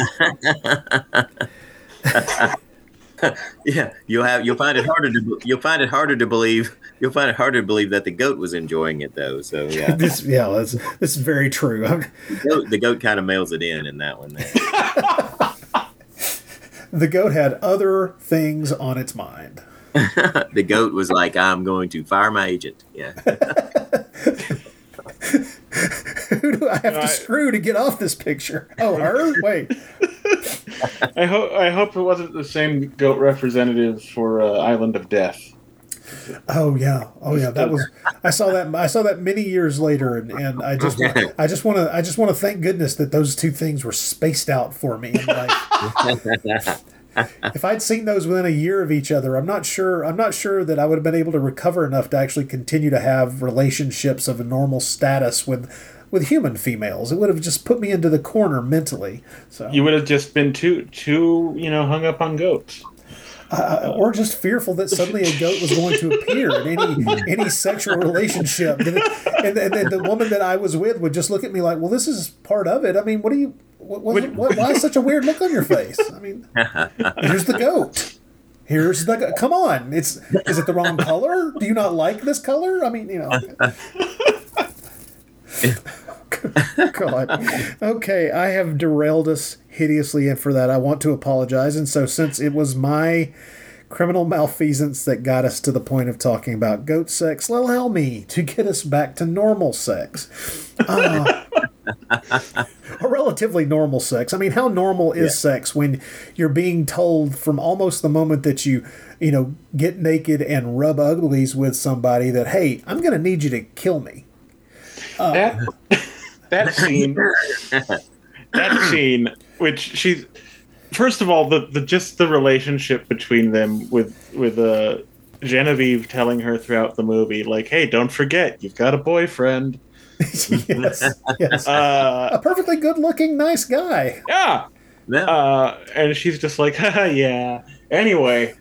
Yeah, you'll have you'll find it harder to you'll find it harder to believe you'll find it harder to believe that the goat was enjoying it though. So yeah, this yeah, that's, this is very true. The goat, the goat kind of mails it in in that one. The goat had other things on its mind. the goat was like, "I'm going to fire my agent." Yeah, I have to I- screw to get off this picture? Oh, her? Wait. I hope I hope it wasn't the same goat representative for uh, Island of Death. Oh yeah. Oh yeah. That was. I saw that. I saw that many years later, and, and I just. wa- I just want to. I just want to thank goodness that those two things were spaced out for me in life. if I'd seen those within a year of each other, I'm not sure. I'm not sure that I would have been able to recover enough to actually continue to have relationships of a normal status with with human females. It would have just put me into the corner mentally. So, You would have just been too too you know hung up on goats. uh, or just fearful that suddenly a goat was going to appear in any any sexual relationship, and, and, and then the woman that I was with would just look at me like, "Well, this is part of it." I mean, what do you? What, what, what, why such a weird look on your face? I mean, here's the goat. Here's the. go- Come on, it's is it the wrong color? Do you not like this color? I mean, you know. God. Okay, I have derailed us hideously, and for that, I want to apologize. And so, since it was my criminal malfeasance that got us to the point of talking about goat sex, allow me to get us back to normal sex. Uh, a relatively normal sex. I mean, how normal is sex when you're being told from almost the moment that you, you know, get naked and rub uglies with somebody that, hey, I'm going to need you to kill me. that that scene that scene which she's first of all the, the just the relationship between them with with uh Genevieve telling her throughout the movie like hey don't forget you've got a boyfriend yes, yes. uh a perfectly good-looking, nice guy. yeah yeah, uh and she's just like Haha, yeah anyway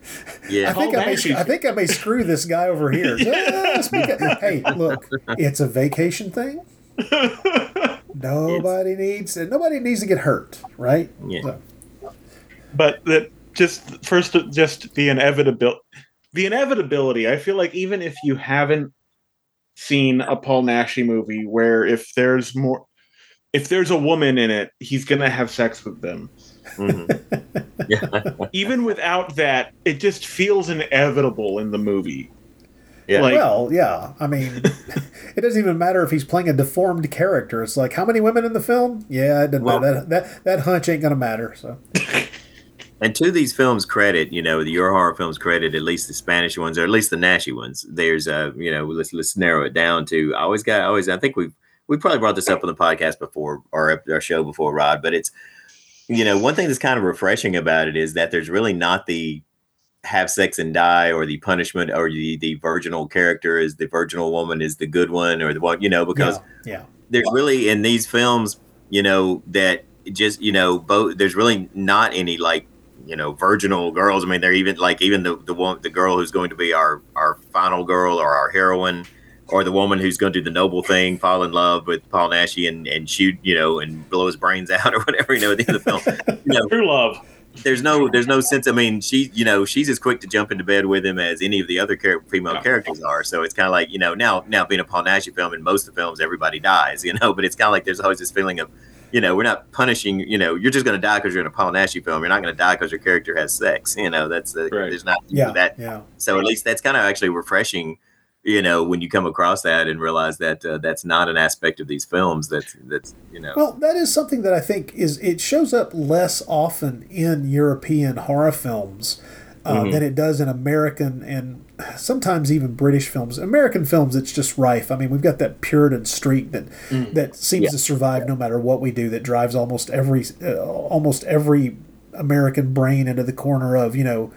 yeah. I think I, may, I think I may screw this guy over here. Speak of- hey, look, it's a vacation thing. Nobody needs nobody needs to get hurt, right? Yeah. So, but that just first just the inevitability the inevitability i feel like even if you haven't seen a paul naschy movie where if there's more if there's a woman in it he's gonna have sex with them Mhm. yeah. even without that it just feels inevitable in the movie Yeah. like well, yeah. I mean, it doesn't even matter if he's playing a deformed character. It's like how many women in the film? Yeah, it doesn't Well- matter. That, that that hunch ain't gonna matter. So And to these films' credit, you know, the Euro Horror films credit, at least the Spanish ones, or at least the Naschy ones. There's a, you know, let's let's narrow it down to. I always got, I always, I think we we probably brought this up on the podcast before or our show before, Rod. But it's, you know, one thing that's kind of refreshing about it is that there's really not the have sex and die or the punishment or the the virginal character is the virginal woman is the good one or the one, you know, because yeah, yeah. there's really in these films, you know, that just you know, both there's really not any like you know virginal girls. I mean, they're even like even the the one the girl who's going to be our our final girl or our heroine, or the woman who's going to do the noble thing, fall in love with Paul Naschy and and shoot you know and blow his brains out or whatever you know at the end of the film. You know, true love there's no there's no sense. I mean, she you know she's as quick to jump into bed with him as any of the other char- female Yeah. characters are. So it's kind of like you know now now being a Paul Naschy film in most of the films everybody dies, you know. But it's kind of like there's always this feeling of you know we're not punishing you know you're just going to die because you're in a Paul Naschy film. You're not going to die because your character has sex. You know that's the, Right. there's not Yeah, that. yeah. So at least that's kind of actually refreshing. You know, when you come across that and realize that uh, that's not an aspect of these films. That's that's you know. Well, that is something that I think is it shows up less often in European horror films uh, than it does in American and sometimes even British films. American films, it's just rife. I mean, we've got that Puritan streak that that seems Yeah. to survive no matter what we do. That drives almost every uh, almost every American brain into the corner of you know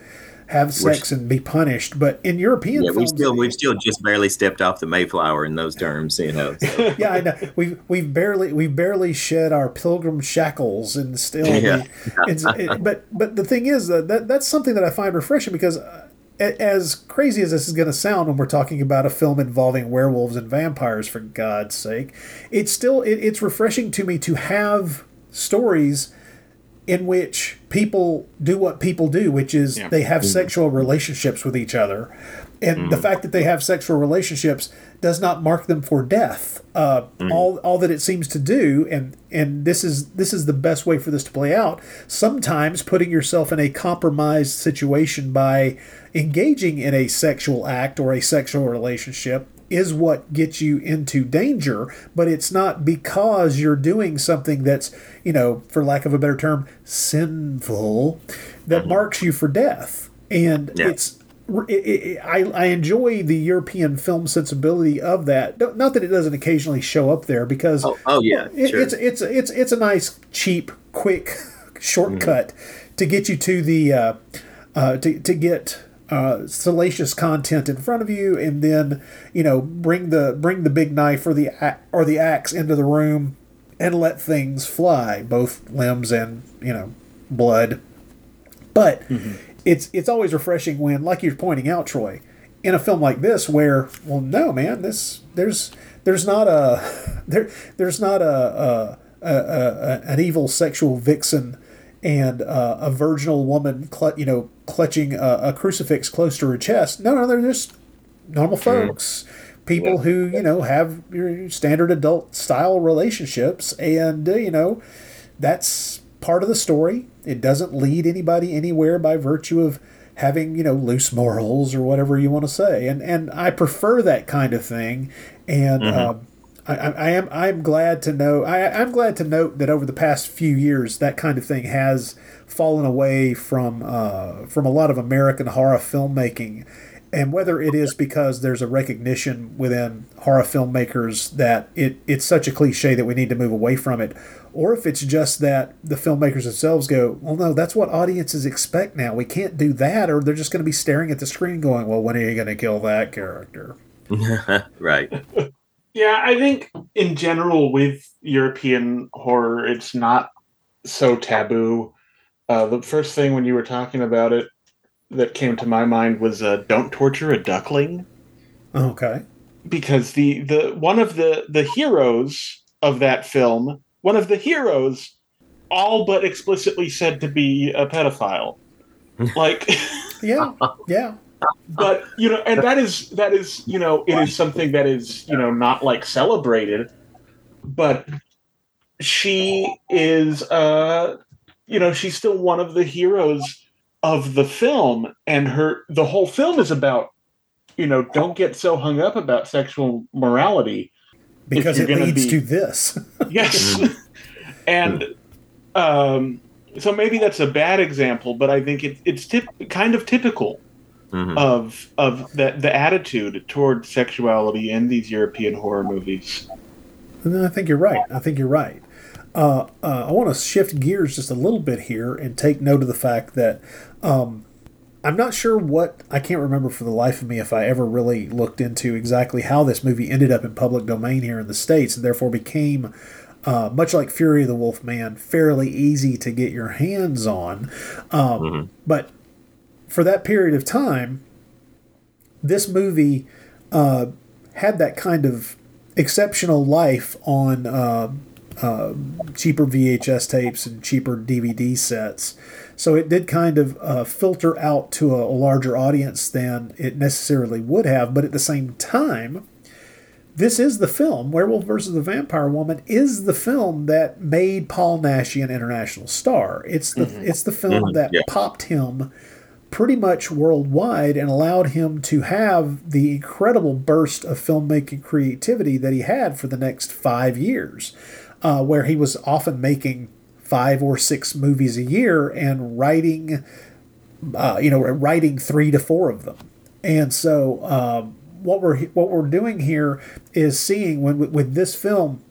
have sex and be punished. But in European Yeah, we still we've still just barely stepped off the Mayflower in those terms, you know. so. yeah, I know. We've we've barely we've barely shed our pilgrim shackles, and still, Yeah. we, it's, it, but but the thing is that, that that's something that I find refreshing because. Uh, as crazy as this is going to sound when we're talking about a film involving werewolves and vampires, for God's sake, it's still it, it's refreshing to me to have stories in which people do what people do, which is Yeah. they have mm-hmm. sexual relationships with each other. And the mm. fact that they have sexual relationships does not mark them for death. Uh, mm. All all that it seems to do, and and this is this is the best way for this to play out. Sometimes putting yourself in a compromised situation by engaging in a sexual act or a sexual relationship is what gets you into danger, but it's not because you're doing something that's, you know, for lack of a better term, sinful that marks you for death. And Yeah. it's it, it, I, I enjoy the European film sensibility of that. Not that it doesn't occasionally show up there, because Oh, oh, yeah, it- sure. it's it's it's it's a nice, cheap, quick shortcut to get you to the uh, uh, to to get uh, salacious content in front of you, and then you know bring the bring the big knife or the or the axe into the room and let things fly, both limbs and you know blood. But it's it's always refreshing when, like you're pointing out, Troy, in a film like this, where well, no, man, this there's there's not a there there's not a, a, a, a an evil sexual vixen and uh, a virginal woman, cl- you know, clutching a, a crucifix close to her chest. No, no, they're just normal folks, people who you know have your standard adult style relationships, and uh, you know that's part of the story. It doesn't lead anybody anywhere by virtue of having you know loose morals or whatever you want to say, and and I prefer that kind of thing, and. Um, I, I am I'm glad to know I, I'm glad to note that over the past few years that kind of thing has fallen away from uh, from a lot of American horror filmmaking, and whether it is because there's a recognition within horror filmmakers that it it's such a cliche that we need to move away from it, or if it's just that the filmmakers themselves go, well, no, that's what audiences expect now. We can't do that, or they're just going to be staring at the screen going, well, when are you going to kill that character? right. Yeah, I think in general with European horror, it's not so taboo. Uh, the first thing when you were talking about it that came to my mind was uh, "Don't torture a duckling," Okay. because the the one of the the heroes of that film, one of the heroes, all but explicitly said to be a pedophile. Like. Yeah. Yeah. But you know and that is that is you know it is something that is you know not like celebrated. But she is uh you know she's still one of the heroes of the film. And her the whole film is about you know don't get so hung up about sexual morality. Because it leads be- to this. yes. And um so maybe that's a bad example but i think it, it's tip, kind of typical Mhm. of of the the attitude toward sexuality in these European horror movies. I think you're right. I think you're right. Uh, uh, I want to shift gears just a little bit here and take note of the fact that um, I'm not sure what I can't remember for the life of me if I ever really looked into exactly how this movie ended up in public domain here in the states and therefore became. Uh, much like Fury of the Wolf Man, fairly easy to get your hands on. Um, But for that period of time, this movie uh, had that kind of exceptional life on uh, uh, cheaper VHS tapes and cheaper DVD sets. So it did kind of uh, filter out to a, a larger audience than it necessarily would have. But at the same time, this is the film werewolf versus the vampire woman is the film that made paul naschy an international star it's the it's the film that yeah. popped him pretty much worldwide and allowed him to have the incredible burst of filmmaking creativity that he had for the next five years uh, where he was often making five or six movies a year and writing uh, you know, writing three to four of them. And so, um, what we're what we're doing here is seeing when with, this film,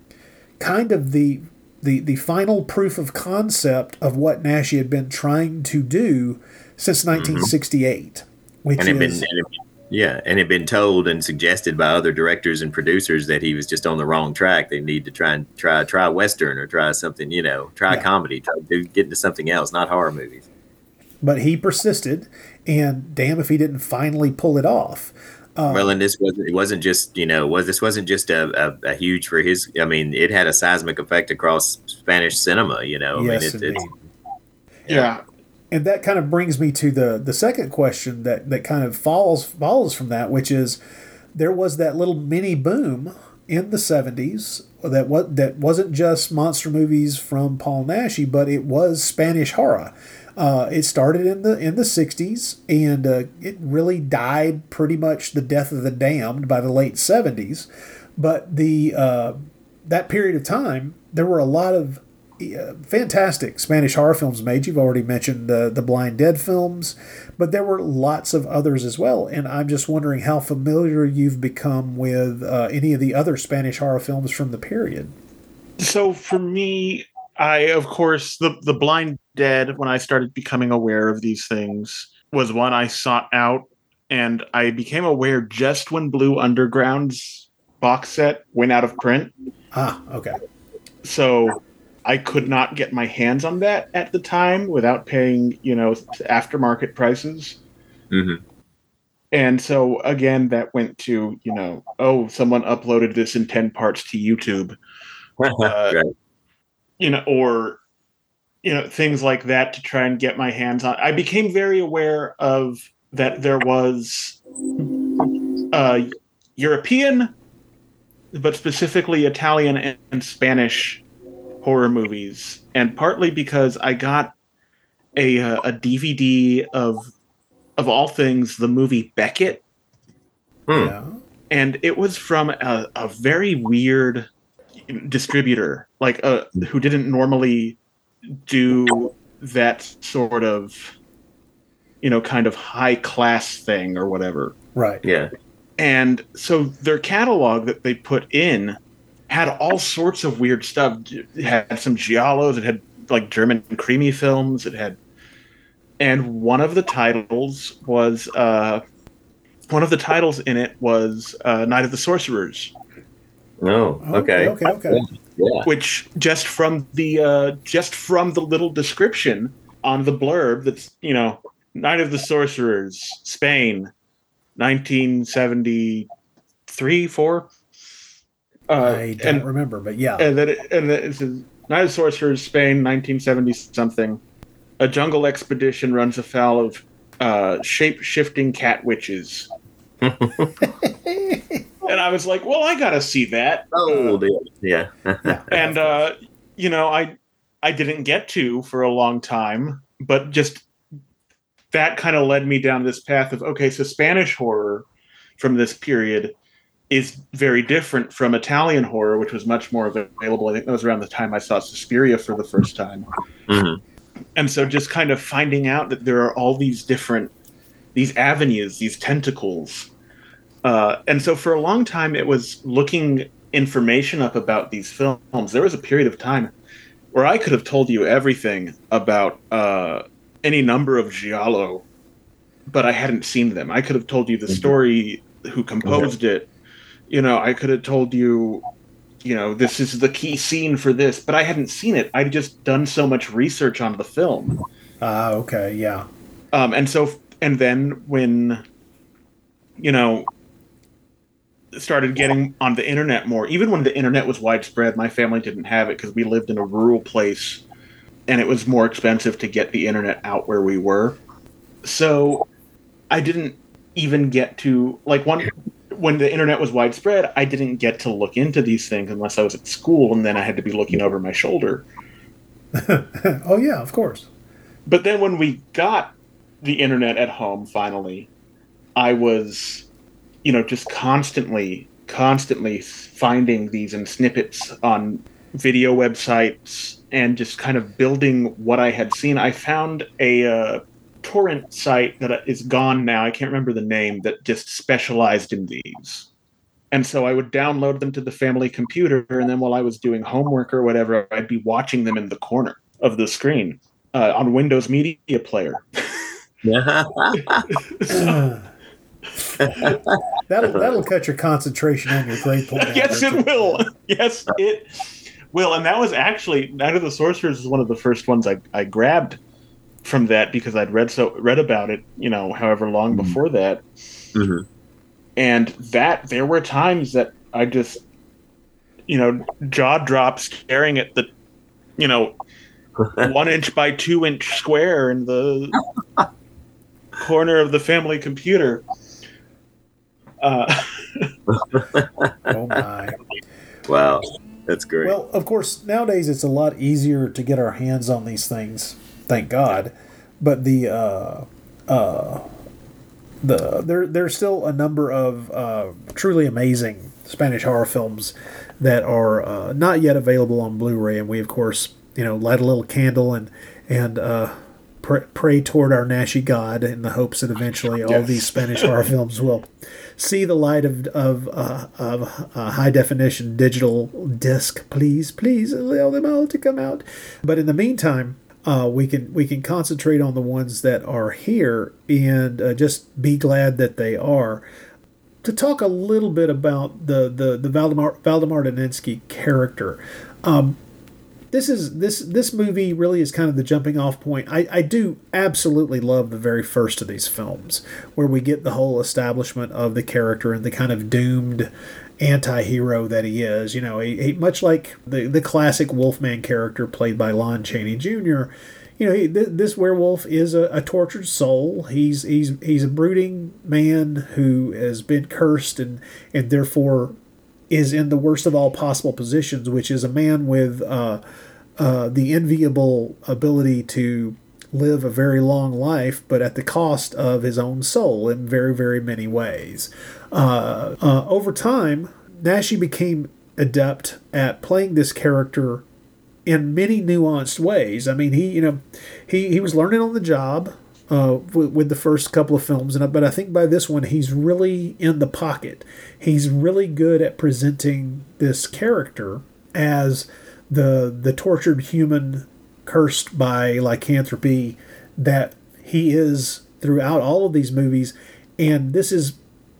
kind of the the the final proof of concept of what Naschy had been trying to do since 1968, which and it been, is and it, yeah, and it had been told and suggested by other directors and producers that he was just on the wrong track. They need to try and try try western or try something, you know, try Yeah. comedy, try to get into something else, not horror movies. but he persisted, and damn if he didn't finally pull it off. Uh, well, and this wasn't it wasn't just you know was this wasn't just a, a, a huge for his. I mean, it had a seismic effect across Spanish cinema. You know, I yes, mean, it, it's indeed. Yeah. And that kind of brings me to the the second question that that kind of falls follows from that, which is there was that little mini boom in the seventies that what that wasn't just monster movies from Paul Naschy, but it was Spanish horror. Uh, it started in the in the '60s, and uh, it really died pretty much the death of the damned by the late '70s. But the uh, that period of time, there were a lot of uh, fantastic Spanish horror films made. You've already mentioned the the Blind Dead films, but there were lots of others as well. And I'm just wondering how familiar you've become with uh, any of the other Spanish horror films from the period. So for me, I of course the the Blind Dead when I started becoming aware of these things was one I sought out and I became aware just when Blue Underground's box set went out of print. Ah, okay. So I could not get my hands on that at the time without paying, you know, aftermarket prices. Mhm. And so again, that went to, you know, oh, someone uploaded this in 10 parts to YouTube. Uh, right. you know, or you know, things like that to try and get my hands on. I became very aware of that there was uh, European, but specifically Italian and Spanish horror movies, and partly because I got a uh, a DVD of of all things the movie Beckett, Hmm. Yeah. and it was from a, a very weird distributor, like uh, who didn't normally do that sort of, you know, kind of high class thing or whatever. Right. Yeah. And so their catalog that they put in had all sorts of weird stuff. It had some giallos. It had like German krimi films. It had, and one of the titles was uh, one of the titles in it was uh, Night of the Sorcerers. Oh, okay. Okay. Okay. Yeah. which just from the uh, just from the little description on the blurb that's you know Night of the Sorcerers, Spain, 1973, four. Uh, I don't and remember, but yeah. and then it, and then it says Night of Sorcerers, Spain, 1970 something. A jungle expedition runs afoul of uh, shape shifting cat witches. and I was like, well, I gotta see that. Oh, dear. yeah. and uh, you know, I I didn't get to for a long time, but just that kind of led me down this path of okay, so Spanish horror from this period is very different from Italian horror, which was much more available. I think that was around the time I saw Suspiria for the first time. Mhm. And so just kind of finding out that there are all these different these avenues, these tentacles. Uh, and so for a long time it was looking information up about these films. There was a period of time where I could have told you everything about uh, any number of giallo, but I hadn't seen them. I could have told you the story, who composed it. You know, I could have told you, you know, this is the key scene for this, but I hadn't seen it. I'd just done so much research on the film. Ah, okay. Yeah. Um, and so, and then when, you know, started getting on the internet more, even when the internet was widespread, my family didn't have it because we lived in a rural place and it was more expensive to get the internet out where we were. So I didn't even get to, like, one, when the internet was widespread, I didn't get to look into these things unless I was at school and then I had to be looking over my shoulder. oh yeah, of course. But then when we got the internet at home finally, I was, you know, just constantly, constantly finding these and snippets on video websites and just kind of building what I had seen. I found a uh, torrent site that is gone now. I can't remember the name that just specialized in these. And so I would download them to the family computer, and then while I was doing homework or whatever, I'd be watching them in the corner of the screen uh, on Windows Media Player. that'll that'll cut your concentration on your grade point. yes, average. it will. Yes, it will. And that was actually Night of the Sorcerers is one of the first ones I, I grabbed from that because I'd read so read about it, you know, however long before that. Mhm. And that there were times that I just, you know, jaw drop staring at the, you know, one inch by two inch square in the corner of the family computer. Uh, Oh my. Wow, that's great. Well, of course, nowadays it's a lot easier to get our hands on these things. Thank God. But the uh, uh, the there there's still a number of uh, truly amazing Spanish horror films that are uh, not yet available on Blu-ray, and we of course you know light a little candle and and uh, pray, pray toward our Naschy God in the hopes that eventually all these Spanish horror films will see the light of of uh, of uh, high definition digital disc. Please, please allow them all to come out. But in the meantime, uh, we can we can concentrate on the ones that are here and uh, just be glad that they are. To talk a little bit about the the the Valdemar Valdemar Daninsky character. Um, this is this this movie really is kind of the jumping off point. I, I do absolutely love the very first of these films where we get the whole establishment of the character and the kind of doomed anti-hero that he is. You know, he, he, much like the the classic Wolfman character played by Lon Chaney Jr. You know, he, th- this werewolf is a, a tortured soul. He's he's he's a brooding man who has been cursed and and therefore is in the worst of all possible positions, which is a man with uh, uh, the enviable ability to live a very long life, but at the cost of his own soul in very, very many ways. Uh, uh, over time, Naschy became adept at playing this character in many nuanced ways. I mean, he, you know, he, he was learning on the job uh, with, with the first couple of films, and but I think by this one he's really in the pocket. He's really good at presenting this character as the the tortured human cursed by lycanthropy that he is throughout all of these movies, and this is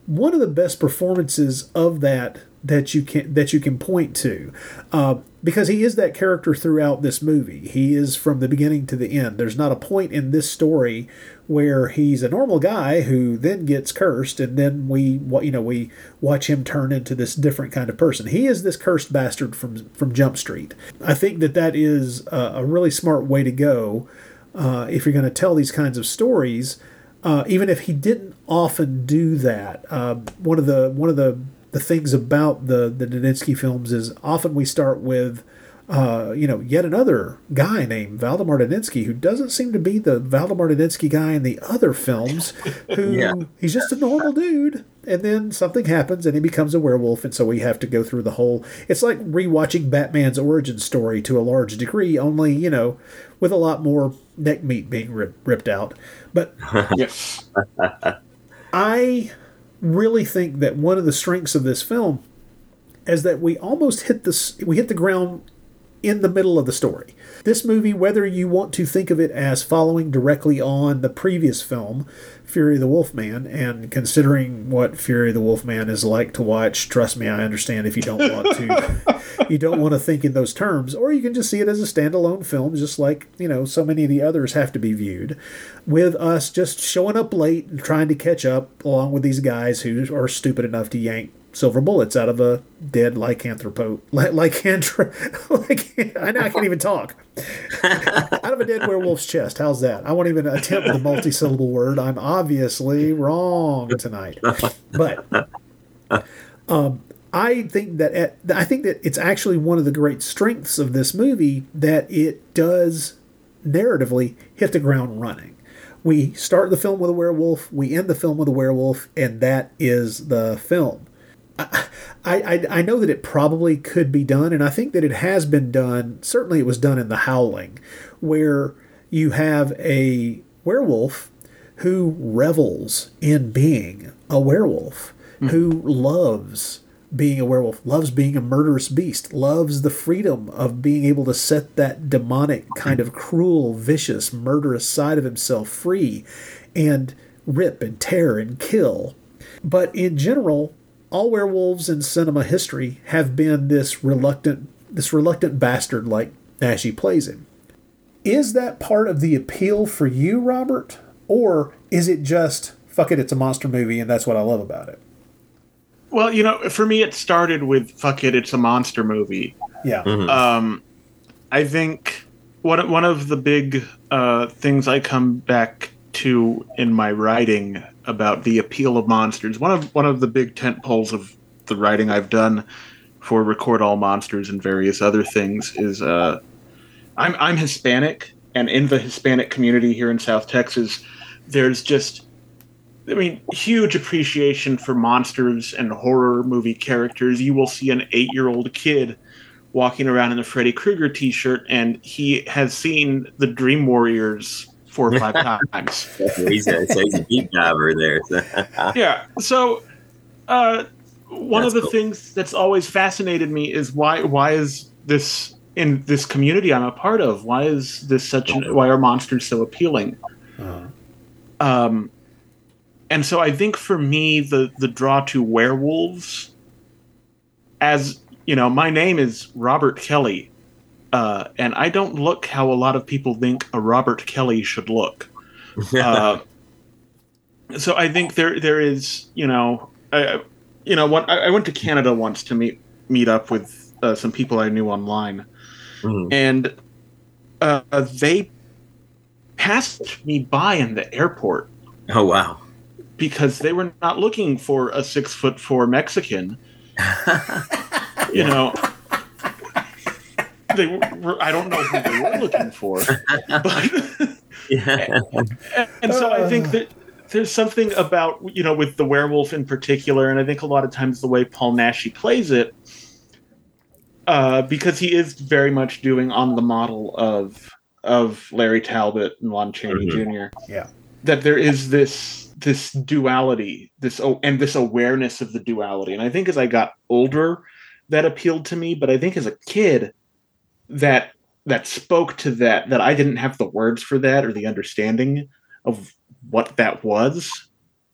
one of the best performances of that that you can that you can point to, uh, because he is that character throughout this movie. He is from the beginning to the end. There's not a point in this story where he's a normal guy who then gets cursed, and then we you know we watch him turn into this different kind of person. He is this cursed bastard from from Jump Street. I think that that is a, a really smart way to go uh, if you're going to tell these kinds of stories. Uh, even if he didn't often do that, uh, one of the one of the the things about the the Daninsky films is often we start with uh, you know yet another guy named Valdemar Daninsky who doesn't seem to be the Valdemar Daninsky guy in the other films who Yeah. he's just a normal dude and then something happens and he becomes a werewolf and so we have to go through the whole it's like rewatching Batman's origin story to a large degree only you know with a lot more neck meat being rip, ripped out but yes. I really think that one of the strengths of this film is that we almost hit this we hit the ground in the middle of the story. This movie, whether you want to think of it as following directly on the previous film, Fury the Wolfman, and considering what Fury the Wolfman is like to watch, trust me, I understand if you don't want to you don't want to think in those terms, or you can just see it as a standalone film, just like, you know, so many of the others have to be viewed, with us just showing up late and trying to catch up along with these guys who are stupid enough to yank silver bullets out of a dead lycanthropo ly- lycanthro like I know I can't even talk. Out of a dead werewolf's chest. How's that? I won't even attempt the multi-syllable word. I'm obviously wrong tonight. But um, I think that at, I think that it's actually one of the great strengths of this movie that it does narratively hit the ground running. We start the film with a werewolf, we end the film with a werewolf, and that is the film. I, I, I know that it probably could be done, and I think that it has been done. Certainly, it was done in The Howling, where you have a werewolf who revels in being a werewolf, hmm. who loves being a werewolf, loves being a murderous beast, loves the freedom of being able to set that demonic, kind of cruel, vicious, murderous side of himself free and rip and tear and kill. But in general, all werewolves in cinema history have been this reluctant this reluctant bastard like Naschy plays him. Is that part of the appeal for you, Robert? Or is it just fuck it, it's a monster movie and that's what I love about it? Well, you know, for me, it started with "fuck it, it's a monster movie." Yeah. Um, I think one one of the big uh, things I come back to in my writing about the appeal of monsters. One of one of the big tent poles of the writing I've done for Record All Monsters and various other things is uh, I'm I'm Hispanic, and in the Hispanic community here in South Texas, there's just I mean, huge appreciation for monsters and horror movie characters. You will see an eight year old kid walking around in a Freddy Krueger t shirt, and he has seen the Dream Warriors four or five times. he's, a, so he's a deep diver there. so. Yeah. So, uh, one That's of the cool. things that's always fascinated me is why why is this in this community I'm a part of? Why is this such an, why are monsters so appealing? Um, and so I think for me the the draw to werewolves, as you know, my name is Robert Kelly, uh, and I don't look how a lot of people think a Robert Kelly should look. Uh, so I think there there is you know I, you know what I, I went to Canada once to meet meet up with uh, some people I knew online, Mhm. and uh, they passed me by in the airport Oh wow. because they were not looking for a six foot four Mexican. you know, they were. I don't know who they were looking for, but Yeah. and so I think that there's something about you know with the werewolf in particular, and I think a lot of times the way Paul Naschy plays it, uh, because he is very much doing on the model of of Larry Talbot and Lon Chaney Jr. Yeah. That there is this this duality, this oh, and this awareness of the duality, and I think as I got older, that appealed to me. But I think as a kid, that that spoke to that that I didn't have the words for that or the understanding of what that was,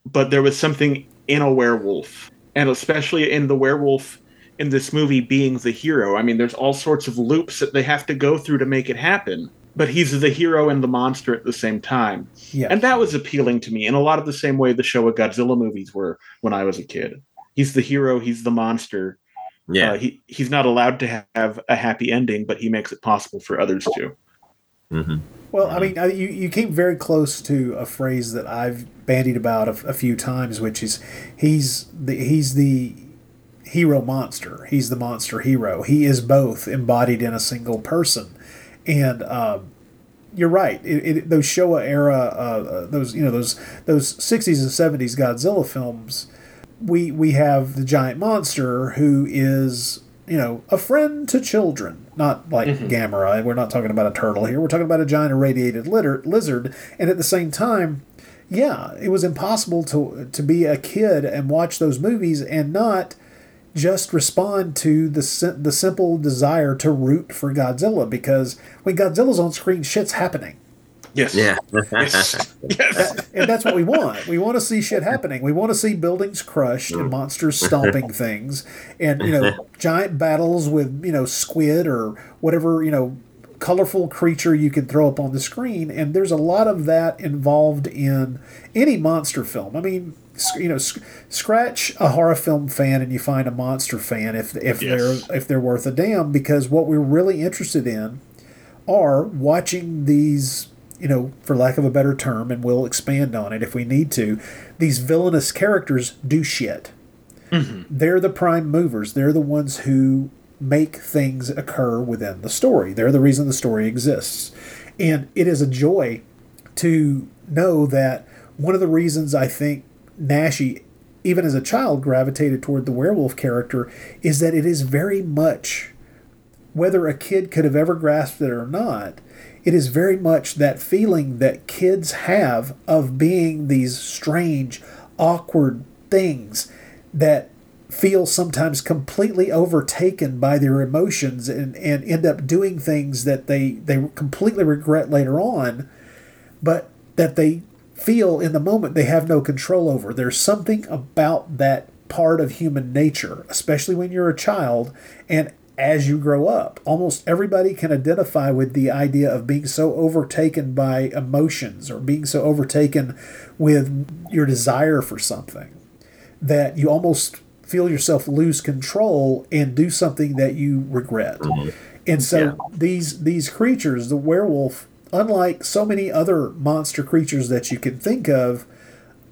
but there was something in a werewolf, and especially in the werewolf in this movie being the hero. I mean, there's all sorts of loops that they have to go through to make it happen, but he's the hero and the monster at the same time. Yeah. And that was appealing to me in a lot of the same way the Showa Godzilla movies were when I was a kid. He's the hero, he's the monster. Yeah. Uh, he he's not allowed to have a happy ending, but he makes it possible for others to. hmm Well, I mean, I- you, you came very close to a phrase that I've bandied about a, a few times, which is he's the he's the hero monster. He's the monster hero. He is both embodied in a single person, and um, you're right. It, it, those Showa era, uh, uh, those you know those those 60s and 70s Godzilla films. We we have the giant monster who is you know a friend to children, not like mm-hmm. Gamera. We're not talking about a turtle here. We're talking about a giant irradiated litter, lizard, and at the same time, yeah, it was impossible to to be a kid and watch those movies and not just respond to the the simple desire to root for Godzilla because when Godzilla's on screen, shit's happening. Yes. Yeah. Yes. yes. and that's what we want. We want to see shit happening. We want to see buildings crushed and monsters stomping things, and you know, giant battles with you know squid or whatever you know colorful creature you can throw up on the screen. And there's a lot of that involved in any monster film. I mean. You know, sc- scratch a horror film fan, and you find a monster fan if if Yes. they're if they're worth a damn. Because what we're really interested in are watching these, you know, for lack of a better term, and we'll expand on it if we need to, these villainous characters do shit. Mm-hmm. They're the prime movers. They're the ones who make things occur within the story. They're the reason the story exists. And it is a joy to know that one of the reasons I think Naschy, even as a child, gravitated toward the werewolf character is that it is very much whether a kid could have ever grasped it or not, it is very much that feeling that kids have of being these strange, awkward things that feel sometimes completely overtaken by their emotions and, and end up doing things that they, they completely regret later on, but that they feel in the moment they have no control over. There's something about that part of human nature, especially when you're a child and as you grow up. Almost everybody can identify with the idea of being so overtaken by emotions or being so overtaken with your desire for something that you almost feel yourself lose control and do something that you regret. Mm-hmm. And so Yeah. these these creatures, the werewolf, unlike so many other monster creatures that you can think of,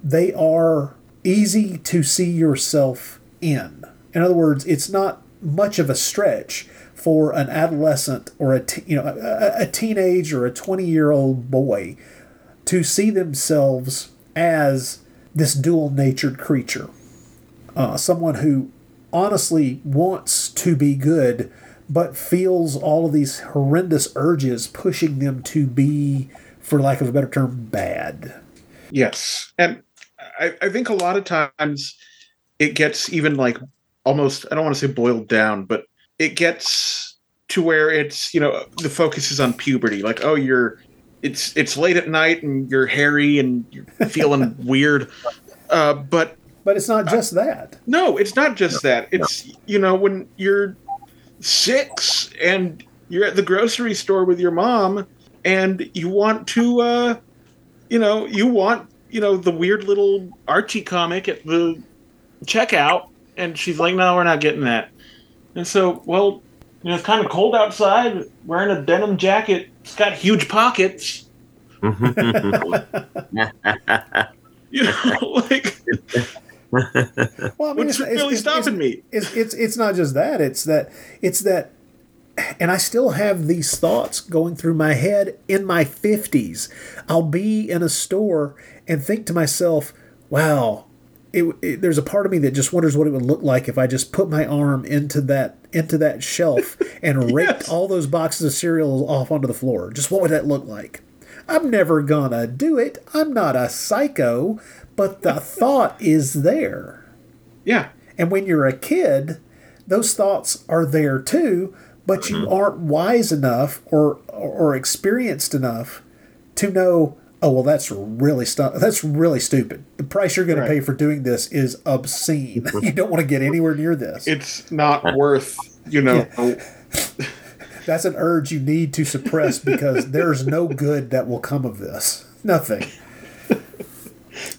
they are easy to see yourself in. In other words, it's not much of a stretch for an adolescent or a te- you know a, a teenage or a 20 year old boy to see themselves as this dual natured creature, uh, someone who honestly wants to be good but feels all of these horrendous urges pushing them to be, for lack of a better term, bad. Yes, and I, I think a lot of times it gets even like almost I don't want to say boiled down, but it gets to where it's you know the focus is on puberty. Like oh you're it's it's late at night and you're hairy and you're feeling weird, uh, but But it's not just that. no, it's not just that. It's you know when you're six and you're at the grocery store with your mom and you want to uh you know you want you know the weird little Archie comic at the checkout and she's like no we're not getting that. And so well you know it's kind of cold outside wearing a denim jacket it's got huge pockets you know like Well, I mean, what's really stopping me It's, it's it's not just that. It's that it's that, and I still have these thoughts going through my head in my fifties. I'll be in a store and think to myself, "Wow." It, it, there's a part of me that just wonders what it would look like if I just put my arm into that into that shelf and raked Yes. all those boxes of cereal off onto the floor. Just what would that look like? I'm never gonna do it. I'm not a psycho, but the thought is there. yeah And when you're a kid, those thoughts are there too, but you mm-hmm. aren't wise enough or or experienced enough to know, oh well, that's really stu- that's really stupid. The price you're going Right. to pay for doing this is obscene. you don't want to get anywhere near this. it's not worth you know That's an urge you need to suppress because there's no good that will come of this. Nothing.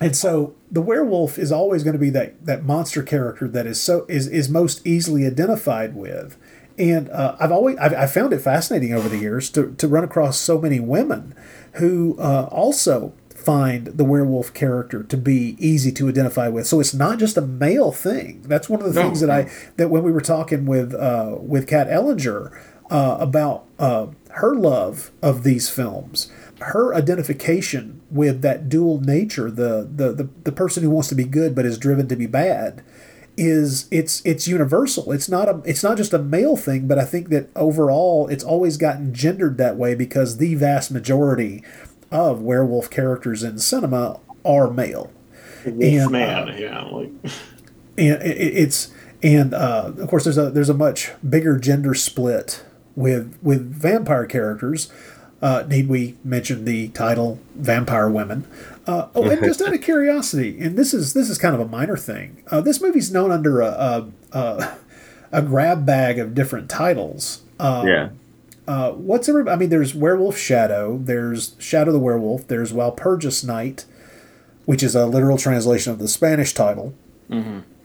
And so the werewolf is always going to be that, that monster character that is so is, is most easily identified with. And uh, I've always I've, I found it fascinating over the years to, to run across so many women who uh, also find the werewolf character to be easy to identify with. So it's not just a male thing. That's one of the No, things that I that when we were talking with uh, with Kat Ellinger uh, about uh, her love of these films, her identification with that dual nature, the, the the the person who wants to be good but is driven to be bad, is it's it's universal. It's not a it's not just a male thing, but I think that overall it's always gotten gendered that way because the vast majority of werewolf characters in cinema are male And, Wolfman, uh, yeah, like and it- it's and uh, of course there's a there's a much bigger gender split with with vampire characters. Uh, need we mention the title "Vampire Women"? Uh, oh, and just out of curiosity, and this is this is kind of a minor thing. Uh, this movie's known under a a, a, a grab bag of different titles. Um, yeah. uh, what's every? I mean, there's Werewolf Shadow. There's Shadow the Werewolf. There's Walpurgis Night, which is a literal translation of the Spanish title.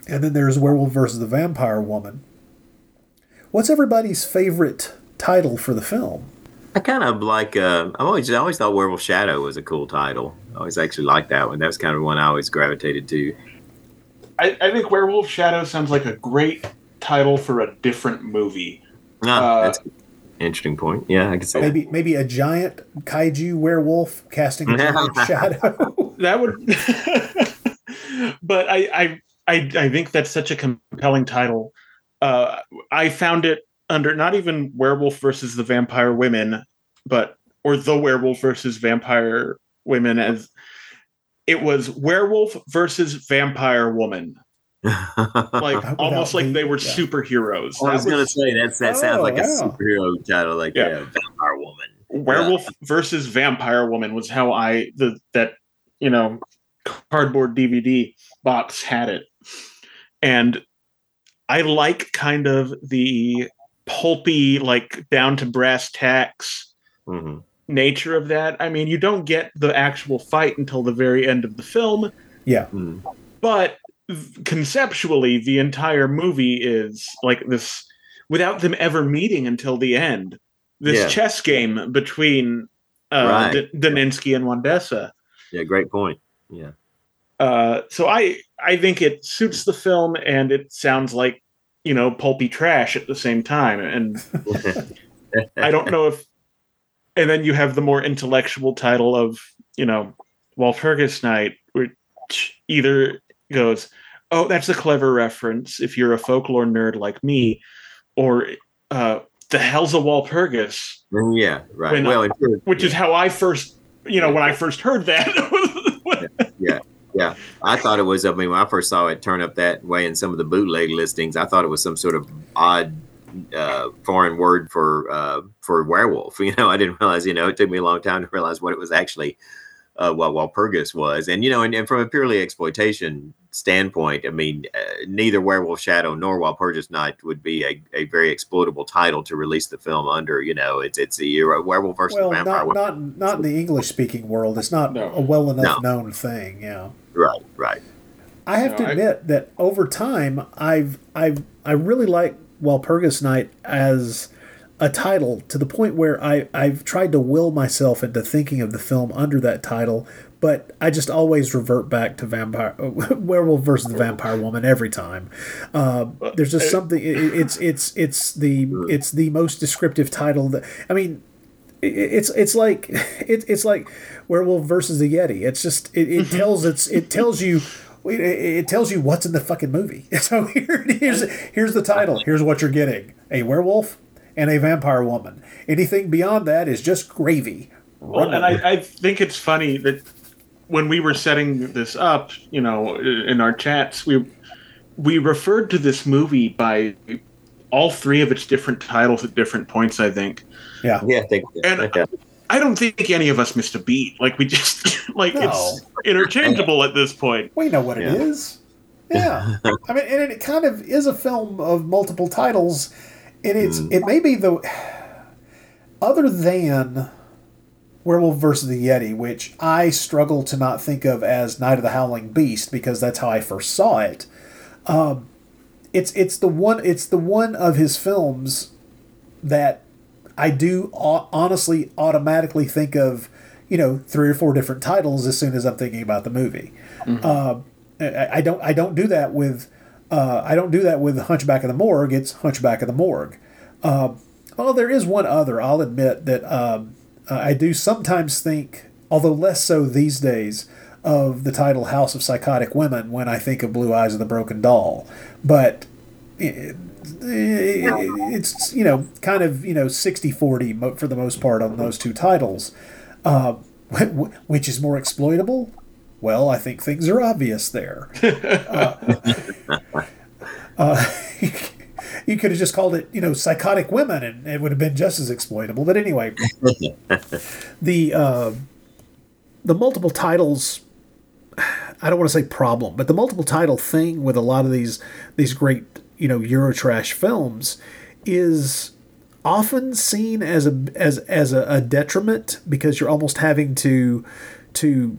And then there's Werewolf versus the Vampire Woman. What's everybody's favorite title for the film? I kind of like. Uh, I always, I always thought Werewolf Shadow was a cool title. I always actually liked that one. That was kind of one I always gravitated to. I, I think Werewolf Shadow sounds like a great title for a different movie. No, Uh, that's an interesting point. Yeah, I could say. Maybe maybe a giant kaiju werewolf casting a giant shadow. That would, but I, I I I think that's such a compelling title. Uh, I found it under not even Werewolf versus the Vampire Women, but or the werewolf versus vampire women as it was werewolf versus vampire woman like almost like they were yeah. superheroes I was That gonna say that's that sounds Oh, like a superhero title, like Yeah. yeah. vampire woman. werewolf versus vampire woman was how i the that you know cardboard dvd box had it and i like kind of the pulpy like down to brass tacks hmm nature of that i mean you don't get the actual fight until the very end of the film Yeah. Mm. but conceptually the entire movie is like this without them ever meeting until the end this Yeah. chess game between uh Right. D- Daninsky and Wandessa Yeah, great point. Yeah. uh so i i think it suits the film and it sounds like you know pulpy trash at the same time. And i don't know if and then you have the more intellectual title of you know walpurgis night which either goes oh that's a clever reference if you're a folklore nerd like me or uh the hell's a walpurgis yeah, right. When- well, which is how i first you know when i first heard that yeah, I thought it was. I mean, when I first saw it turn up that way in some of the bootleg listings, I thought it was some sort of odd uh, foreign word for uh, for werewolf. You know, I didn't realize. You know, it took me a long time to realize what it was actually. Uh, what Walpurgis was, and you know, and, and from a purely exploitation standpoint, I mean, uh, neither Werewolf Shadow nor Walpurgis Night would be a, a very exploitable title to release the film under. You know, it's it's a, you're a werewolf versus Well, vampire. not not not in the English speaking world. It's not No. a well enough No. known thing. Yeah. Right, right. I have No, to I- admit that over time, I've I've I really like Walpurgis Night as a title to the point where I I've tried to will myself into thinking of the film under that title, but I just always revert back to vampire werewolf versus the vampire woman every time. Uh, there's just something. It, it's it's it's the it's the most descriptive title that I mean. It- It's it's like it, it's like werewolf versus the yeti. It's just it, it mm-hmm. tells it's it tells you it, it tells you what's in the fucking movie. So here here's here's the title. Here's what you're getting: a werewolf and a vampire woman. Anything beyond that is just gravy. Well, and I, I think it's funny that when we were setting this up, you know, in our chats, we we referred to this movie by all three of its different titles at different points. I think. Yeah. Yeah, I think. And yeah. I don't think any of us missed a beat. Like we just like No. it's interchangeable at this point. We know what Yeah. it is. Yeah, I mean, and it kind of is a film of multiple titles, and it's it may be the other than Werewolf versus the Yeti, which I struggle to not think of as Night of the Howling Beast because that's how I first saw it. Um, it's it's the one it's the one of his films that I do honestly automatically think of, you know, three or four different titles as soon as I'm thinking about the movie. Um, I, I don't I don't do that with uh, I don't do that with Hunchback of the Morgue. It's Hunchback of the Morgue. Um, well, there is one other. I'll admit that um, uh, I do sometimes think, although less so these days, of the title House of Psychotic Women when I think of Blue Eyes of the Broken Doll. But it, it's you know kind of you know 60-40 for the most part on those two titles. Uh, wh- wh- which is more exploitable? Well, I think things are obvious there. uh, uh, you could have just called it, you know, psychotic women, and it would have been just as exploitable. But anyway, the uh, the multiple titles. I don't want to say problem, but the multiple title thing with a lot of these these great you know Eurotrash films is often seen as a as as a, a detriment because you're almost having to to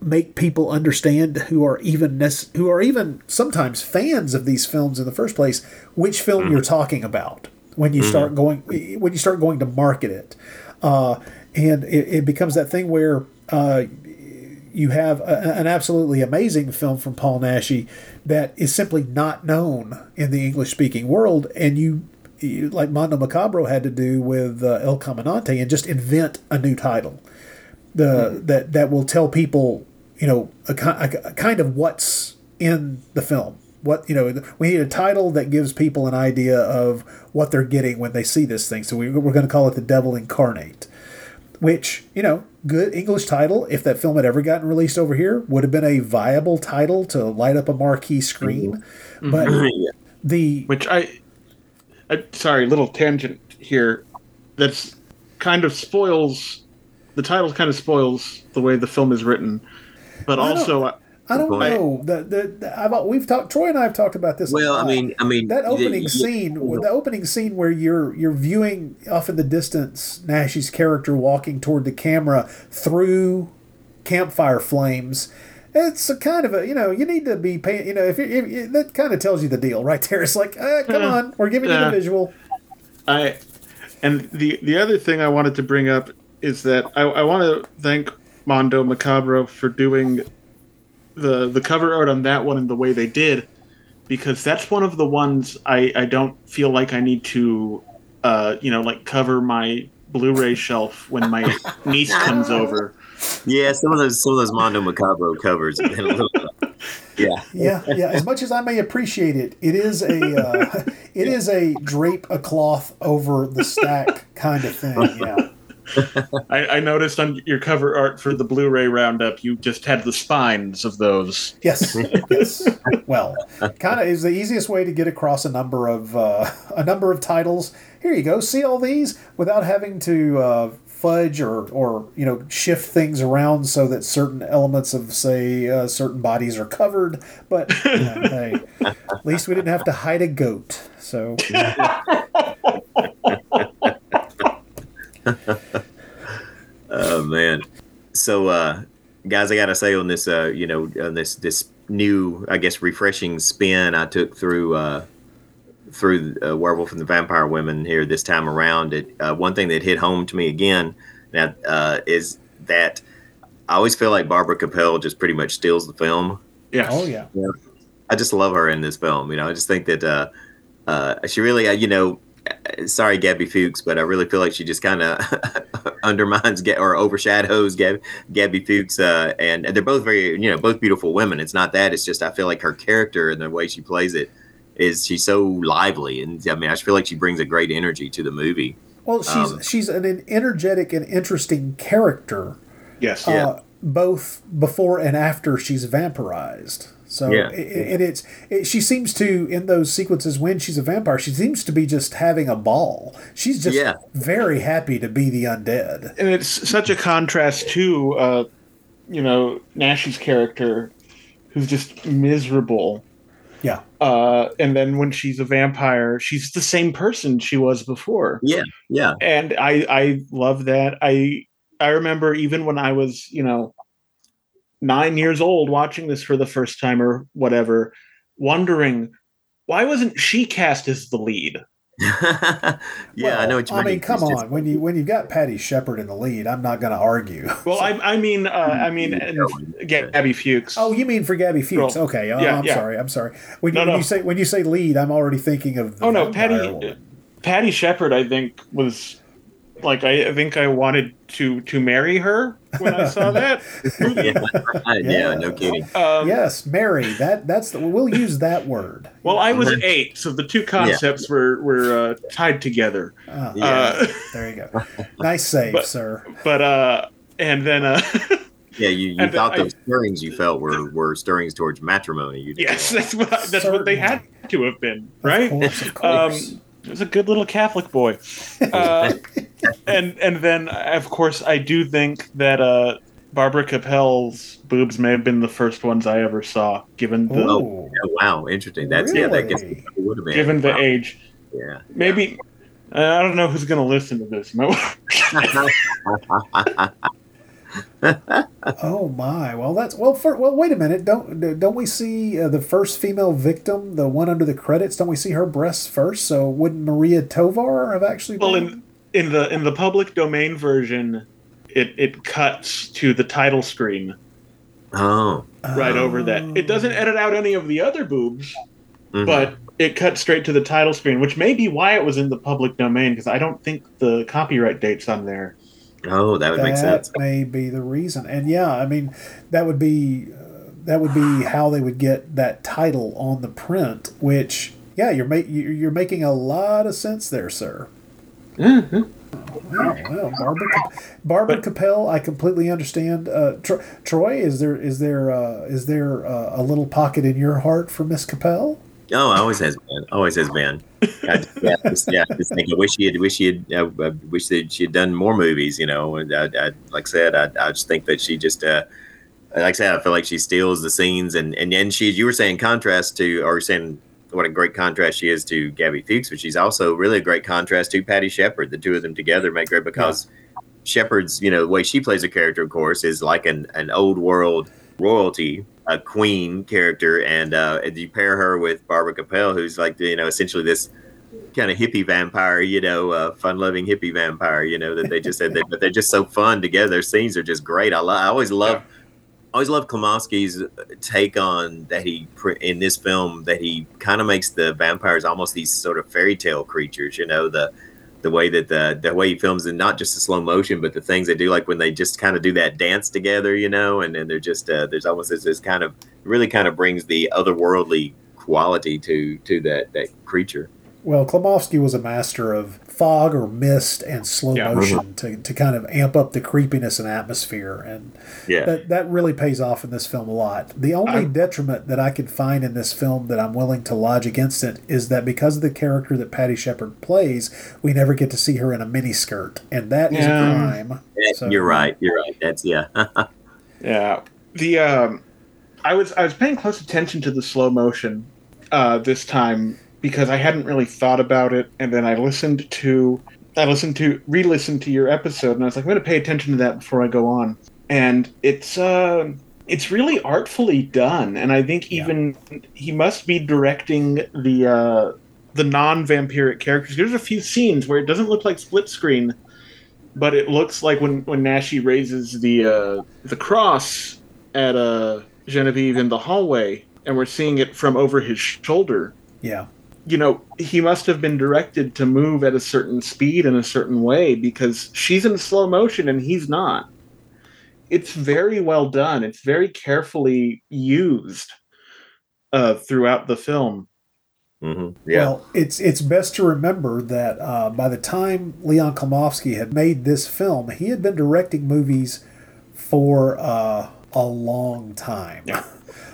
make people understand who are even who are even sometimes fans of these films in the first place which film you're talking about when you start going when you start going to market it. Uh, and it, it becomes that thing where uh, you have a, an absolutely amazing film from Paul Naschy that is simply not known in the English speaking world and you, you like Mondo Macabro had to do with uh, El Caminante and just invent a new title. The that that will tell people you know a, a, a kind of what's in the film. What you know we need a title that gives people an idea of what they're getting when they see this thing. So we, we're going to call it the devil incarnate which you know, good English title. If that film had ever gotten released over here, would have been a viable title to light up a marquee screen. Mm-hmm. But mm-hmm. Yeah. the which I, I sorry, little tangent here. That's kind of spoils the title. Kind of spoils the way the film is written, but I don't- also I- I don't Right. know. The, the, the I've, we've talked. Troy and I have talked about this. a Well, I mean, I mean that opening y- scene, the opening scene where you're you're viewing off in the distance Naschy's character walking toward the camera through campfire flames. It's a kind of a you know you need to be paying you know if, you if that kind of tells you the deal right there. It's like uh, come Yeah. on, we're giving you the visual. I and the the other thing I wanted to bring up is that I, I want to thank Mondo Macabro for doing the the cover art on that one and the way they did, because that's one of the ones I I don't feel like I need to, uh, you know, like cover my Blu-ray shelf when my niece comes over. Yeah, some of those some of those Mondo Macabro covers have been a little. Yeah, Yeah, yeah. As much as I may appreciate it, it is a uh, it is a drape a cloth over the stack kind of thing. Yeah. I, I noticed on your cover art for the Blu-ray roundup, you just had the spines of those. Yes, yes. Well, kind of is the easiest way to get across a number of uh, a number of titles. Here you go. See all these without having to uh, fudge or or you know shift things around so that certain elements of say uh, certain bodies are covered. But you know, hey, at least we didn't have to hide a goat. So Oh man. So uh guys, I gotta say on this uh, you know, on this this new, I guess refreshing spin I took through uh through uh, Werewolf and the Vampire Women here this time around. It uh, one thing that hit home to me again now uh, is that I always feel like Barbara Capell just pretty much steals the film. Yeah. oh yeah, I just love her in this film. You know, I just think that uh, uh, she really, uh, you know, sorry, Gaby Fuchs, but I really feel like she just kind of undermines or overshadows Gab- Gaby Fuchs. Uh, and they're both very, you know, both beautiful women. It's not that. It's just I feel like her character and the way she plays it is she's so lively, and I mean, I feel like she brings a great energy to the movie. Well, she's Um, she's an energetic and interesting character. Yes. Yeah. uh, both before and after she's vampirized. So Yeah. i- i- and it's it, she seems to in those sequences when she's a vampire, she seems to be just having a ball. She's just Yeah. very happy to be the undead. and it's such a contrast to uh, you know Naschy's character, who's just miserable. Yeah. Uh, and then when she's a vampire, she's the same person she was before. Yeah, yeah, And I I love that. I I remember even when I was you know nine years old watching this for the first time or whatever, wondering why wasn't she cast as the lead? yeah. I know what you I mean. mean, come It's just- on. When you when you've got Patty Shepard in the lead, I'm not going to argue. Well, I I mean uh, I mean and Gaby Fuchs. Oh, you mean for Gaby Fuchs? Well, okay, oh, yeah, I'm yeah. sorry. I'm sorry. When, No, you, when no. you say when you say lead, I'm already thinking of the Oh no, Patty woman. Patty Shepard, I think was like I, I think I wanted to to marry her when I saw that. yeah, yeah, no kidding. Um, Yes, marry. That that's the, we'll use that word. Well, I was eight, so the two concepts were were uh, tied together. Ah, Yeah. Uh, There you go. Nice save, But- sir. but uh, and then uh, Yeah, you, you And thought I- those stirrings you felt were, were stirrings towards matrimony. You didn't yes, that's what that's what they had to have been, right? Of course, of course. Um, it was a good little Catholic boy. Uh, and and then of course I do think that uh, Barbara Capell's boobs may have been the first ones I ever saw, given the Ooh. Oh, wow, interesting. That's yeah, that gets Really? would have been given the Wow. age. Yeah. Maybe uh, I don't know who's going to listen to this. Oh my! Well, that's well. For, well, wait a minute. Don't don't we see uh, the first female victim, the one under the credits? Don't we see her breasts first? So wouldn't Maria Tovar have actually? well, been- in in the in the public domain version, it it cuts to the title screen oh. right over that. It doesn't edit out any of the other boobs, Mhm. but it cuts straight to the title screen, which may be why it was in the public domain because I don't think the copyright date's on there. Oh, that would make sense. that may be the reason. And yeah, I mean, that would be uh, that would be how they would get that title on the print. Which, yeah, you're ma- you're you're making a lot of sense there, sir. Wow, wow. Barbara, Cap- Barbara Capell, I completely understand. Uh, Tro- Troy, is there is there uh, is there uh, a little pocket in your heart for Miss Capell? Oh, always has been. Always has been. I, yeah, just, yeah. Just think. I wish she had. Wish she had. Uh, I wish that she had done more movies. You know. And I, I, like I said, I, I just think that she just. Uh, like I said, I feel like she steals the scenes, and and and she. You were saying contrast to, or saying what a great contrast she is to Gaby Fuchs, but she's also really a great contrast to Patty Shepard. The two of them together make great because Shepard's, you know, the way she plays a character, of course, is like an an old world royalty, a queen character, and uh, and you pair her with Barbara Capell, who's like, you know, essentially this kind of hippie vampire, you know, uh, fun-loving hippie vampire, you know, that they just said, that, but they're just so fun together. Their scenes are just great. I, lo- I always love, I always love Klimovsky's take on that he in this film that he kind of makes the vampires almost these sort of fairy tale creatures, you know, the the way that the the way he films and not just the slow motion, but the things they do, like when they just kind of do that dance together, you know, and then they're just uh, there's almost this, this kind of really kind of brings the otherworldly quality to to that that creature. Well, Klimovsky was a master of fog or mist and slow Yeah. motion to, to kind of amp up the creepiness and atmosphere, and Yeah. that that really pays off in this film a lot. The only I- detriment that I can find in this film that I'm willing to lodge against it is that because of the character that Patty Shepard plays, we never get to see her in a miniskirt, and that is Yeah. a crime. Yeah, So- you're right. You're right. That's yeah. Yeah. The um I was I was paying close attention to the slow motion uh this time because I hadn't really thought about it and then I listened to I listened to re-listened to your episode and I was like I'm going to pay attention to that before I go on. And it's uh it's really artfully done and I think even he must be directing the uh the non-vampiric characters. There's a few scenes where it doesn't look like split screen but it looks like when when Naschy raises the uh, the cross at uh, Genevieve in the hallway, and we're seeing it from over his shoulder. Yeah. You know, he must have been directed to move at a certain speed in a certain way because she's in slow motion and he's not. It's very well done. It's very carefully used uh, throughout the film. hmm Yeah. Well, it's it's best to remember that uh, by the time Leon Klimovsky had made this film, he had been directing movies for uh, a long time. Yeah.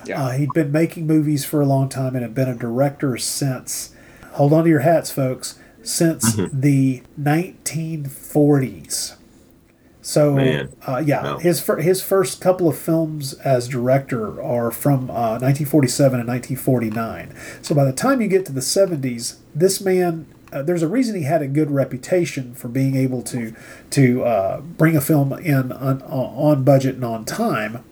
Yeah. Uh, he'd been making movies for a long time and had been a director since. Hold on to your hats, folks. Since the 1940s. So, uh, yeah, Wow. his fir- his first couple of films as director are from uh, 1947 and 1949. So by the time you get to the 70s, this man, uh, there's a reason he had a good reputation for being able to to uh, bring a film in on, on budget and on time.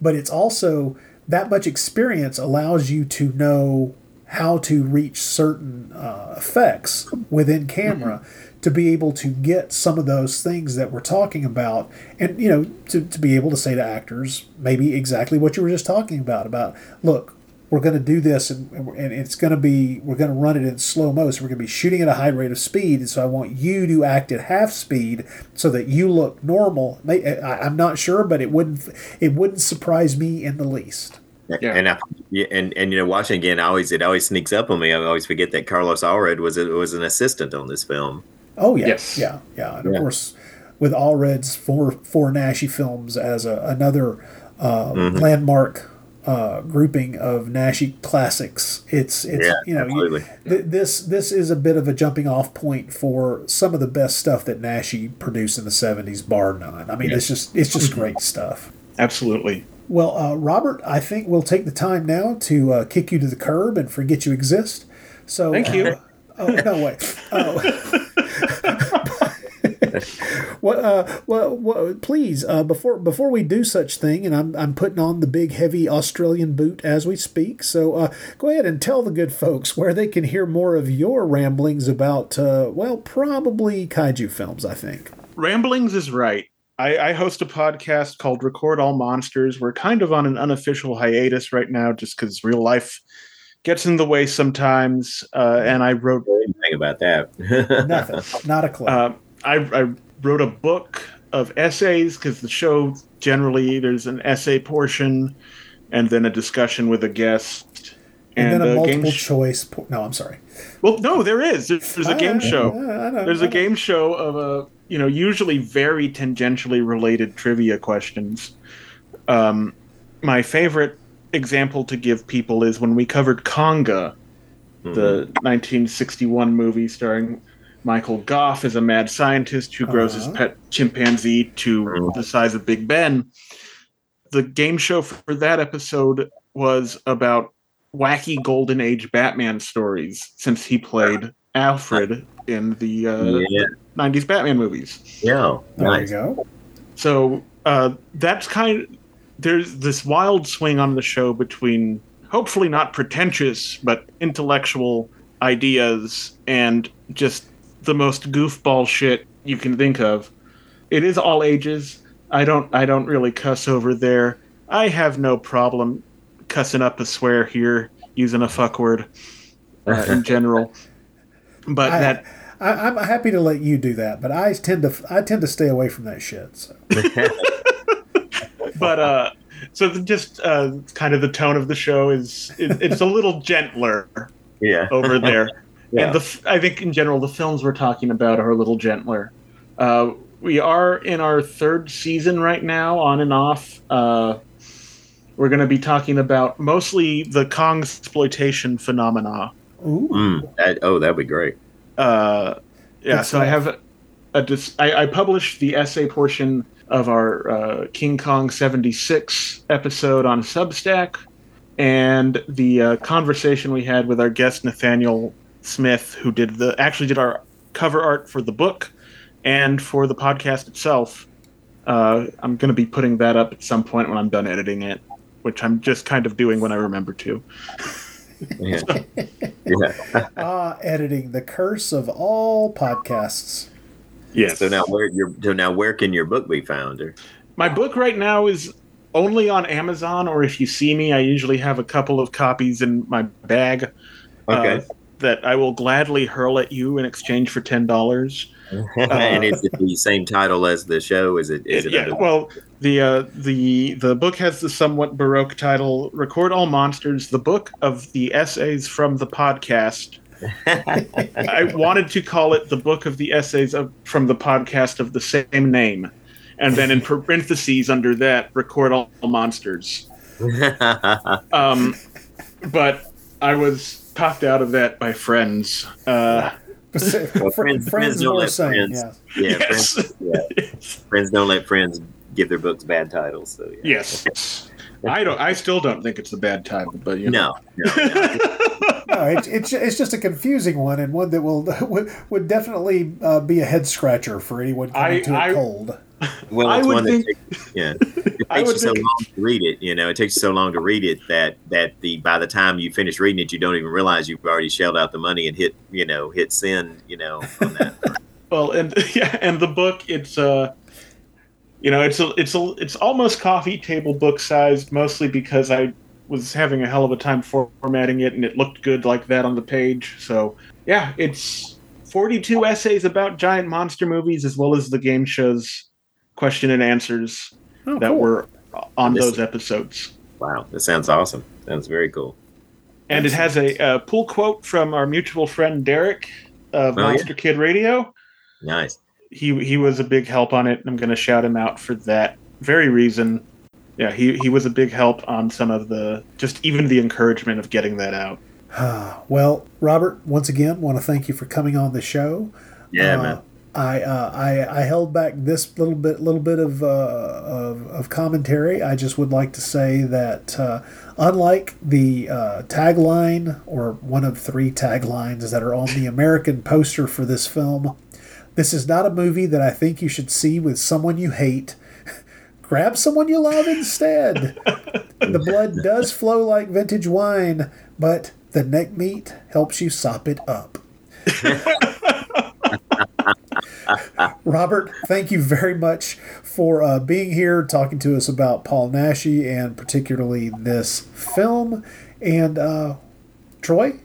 But it's also that much experience allows you to know how to reach certain uh, effects within camera to be able to get some of those things that we're talking about and you know to, to be able to say to actors maybe exactly what you were just talking about about look we're going to do this and, and it's going to be we're going to run it in slow mo so we're going to be shooting at a high rate of speed and so i want you to act at half speed so that you look normal. I'm not sure but it wouldn't it wouldn't surprise me in the least Yeah. And I, and and you know, watching again, I always it always sneaks up on me. I always forget that Carlos Aured was a, was an assistant on this film. Oh yeah, Yes. yeah, yeah. And of Yeah. course, with Aured's four four Naschy films as a, another uh, Mm-hmm. landmark uh, grouping of Naschy classics, it's it's Yeah, you know you, th- this this is a bit of a jumping off point for some of the best stuff that Naschy produced in the seventies, bar none. I mean, it's just it's just great stuff. Absolutely. Well, uh, Robert, I think we'll take the time now to uh, kick you to the curb and forget you exist. So Thank you. uh, oh no way. Oh. well, uh, well, well, please, uh, before before we do such thing, and I'm I'm putting on the big heavy Australian boot as we speak. So uh, go ahead and tell the good folks where they can hear more of your ramblings about, uh, well, probably kaiju films. I think. Ramblings is right. I, I host a podcast called Record All Monsters. We're kind of on an unofficial hiatus right now just because real life gets in the way sometimes. Uh, and I wrote Think about that. Nothing. Not a clue. uh, I, I wrote a book of essays because the show generally there's an essay portion and then a discussion with a guest. And, then a multiple sh- choice. Po- no, I'm sorry. Well, no, there is. There's, there's a game I- show. I- I know, There's I a know. game show of a you know usually very tangentially related trivia questions. Um, my favorite example to give people is when we covered Konga, the 1961 movie starring Michael Gough as a mad scientist who grows his Uh-huh. pet chimpanzee to the size of Big Ben. The game show for that episode was about wacky golden age Batman stories since he played Alfred in the uh, Yeah. 90s Batman movies. Yeah. There Nice. you go. So uh, that's kind of there's this wild swing on the show between hopefully not pretentious but intellectual ideas and just the most goofball shit you can think of. It is all ages. I don't I don't really cuss over there. I have no problem cussing up a swear here using a fuck word uh, in general. But I, that I, I'm happy to let you do that, but I tend to I tend to stay away from that shit. So. but uh so the, just uh kind of the tone of the show is it, it's a little gentler Yeah. over there Yeah. and the f- i think in general the films we're talking about are a little gentler uh we are in our third season right now on and off uh we're going to be talking about mostly the kong exploitation phenomena Ooh, Mm, that, oh, that'd be great. uh, yeah, Good so I stuff. have a dis- I, I published the essay portion of our uh, King Kong 76 episode on Substack, and the uh, conversation we had with our guest Nathaniel Smith, who did the actually did our cover art for the book and for the podcast itself. Uh, I'm going to be putting that up at some point when I'm done editing it, which I'm just kind of doing when I remember to. Yeah. yeah. ah, editing the curse of all podcasts. Yes. So now where your so now where can your book be found? Or, My book right now is only on Amazon, or if you see me, I usually have a couple of copies in my bag okay. uh, that I will gladly hurl at you in exchange for ten dollars. and is it the same title as the show? Is it? Is it? Yeah, well, the uh, the the book has the somewhat baroque title "Record All Monsters: The Book of the Essays from the Podcast." I wanted to call it the book of the essays of, from the podcast of the same name, and then in parentheses under that, "Record All Monsters." Um, but I was talked out of that by friends. Uh, Well, friends- friends don't let sane, friends- yeah. yeah, yes. friends, yeah. friends don't let friends give their books bad titles. So yeah. yes. I don't. I still don't think it's a bad title, but you know. No, no, no. No, it's, it's it's just a confusing one and one that will would, would definitely uh, be a head scratcher for anyone coming I- to it I- cold. Well, I it's would one think- that takes, yeah, it takes you so think- long to read it. You know, it takes you so long to read it that that the by the time you finish reading it, you don't even realize you've already shelled out the money and hit you know hit send. You know, on that. Well, and yeah, and the book it's uh you know, it's a it's a it's almost coffee table book sized mostly because I was having a hell of a time formatting it and it looked good like that on the page. So, yeah, it's 42 essays about giant monster movies as well as the game shows question and answers Oh, that cool. were on This- those episodes. wow, that sounds awesome. Sounds very cool. And it has a, uh pull quote from our mutual friend Derek of Oh, yeah. Monster Kid Radio. Nice. he he was a big help on it. I'm going to shout him out for that very reason. Yeah, he he was a big help on some of the just even the encouragement of getting that out. Well, Robert, once again, want to thank you for coming on the show. Yeah, Uh, man. I, uh, I I held back this little bit little bit of, uh, of of commentary. I just would like to say that uh, unlike the uh, tagline or one of three taglines that are on the American poster for this film, this is not a movie that I think you should see with someone you hate. Grab someone you love instead. the blood does flow like vintage wine, but the neck meat helps you sop it up. Robert, thank you very much for uh, being here, talking to us about Paul Naschy and particularly this film. And uh, Troy,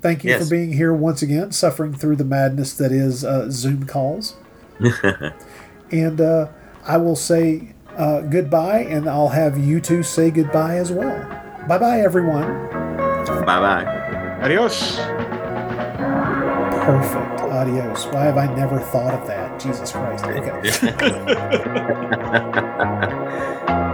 thank you Yes. for being here once again, suffering through the madness that is uh, Zoom calls. and uh, I will say uh, goodbye, and I'll have you two say goodbye as well. Bye bye, everyone. Bye bye. Adios. Perfect. Adios. Why have I never thought of that? Jesus Christ. Okay.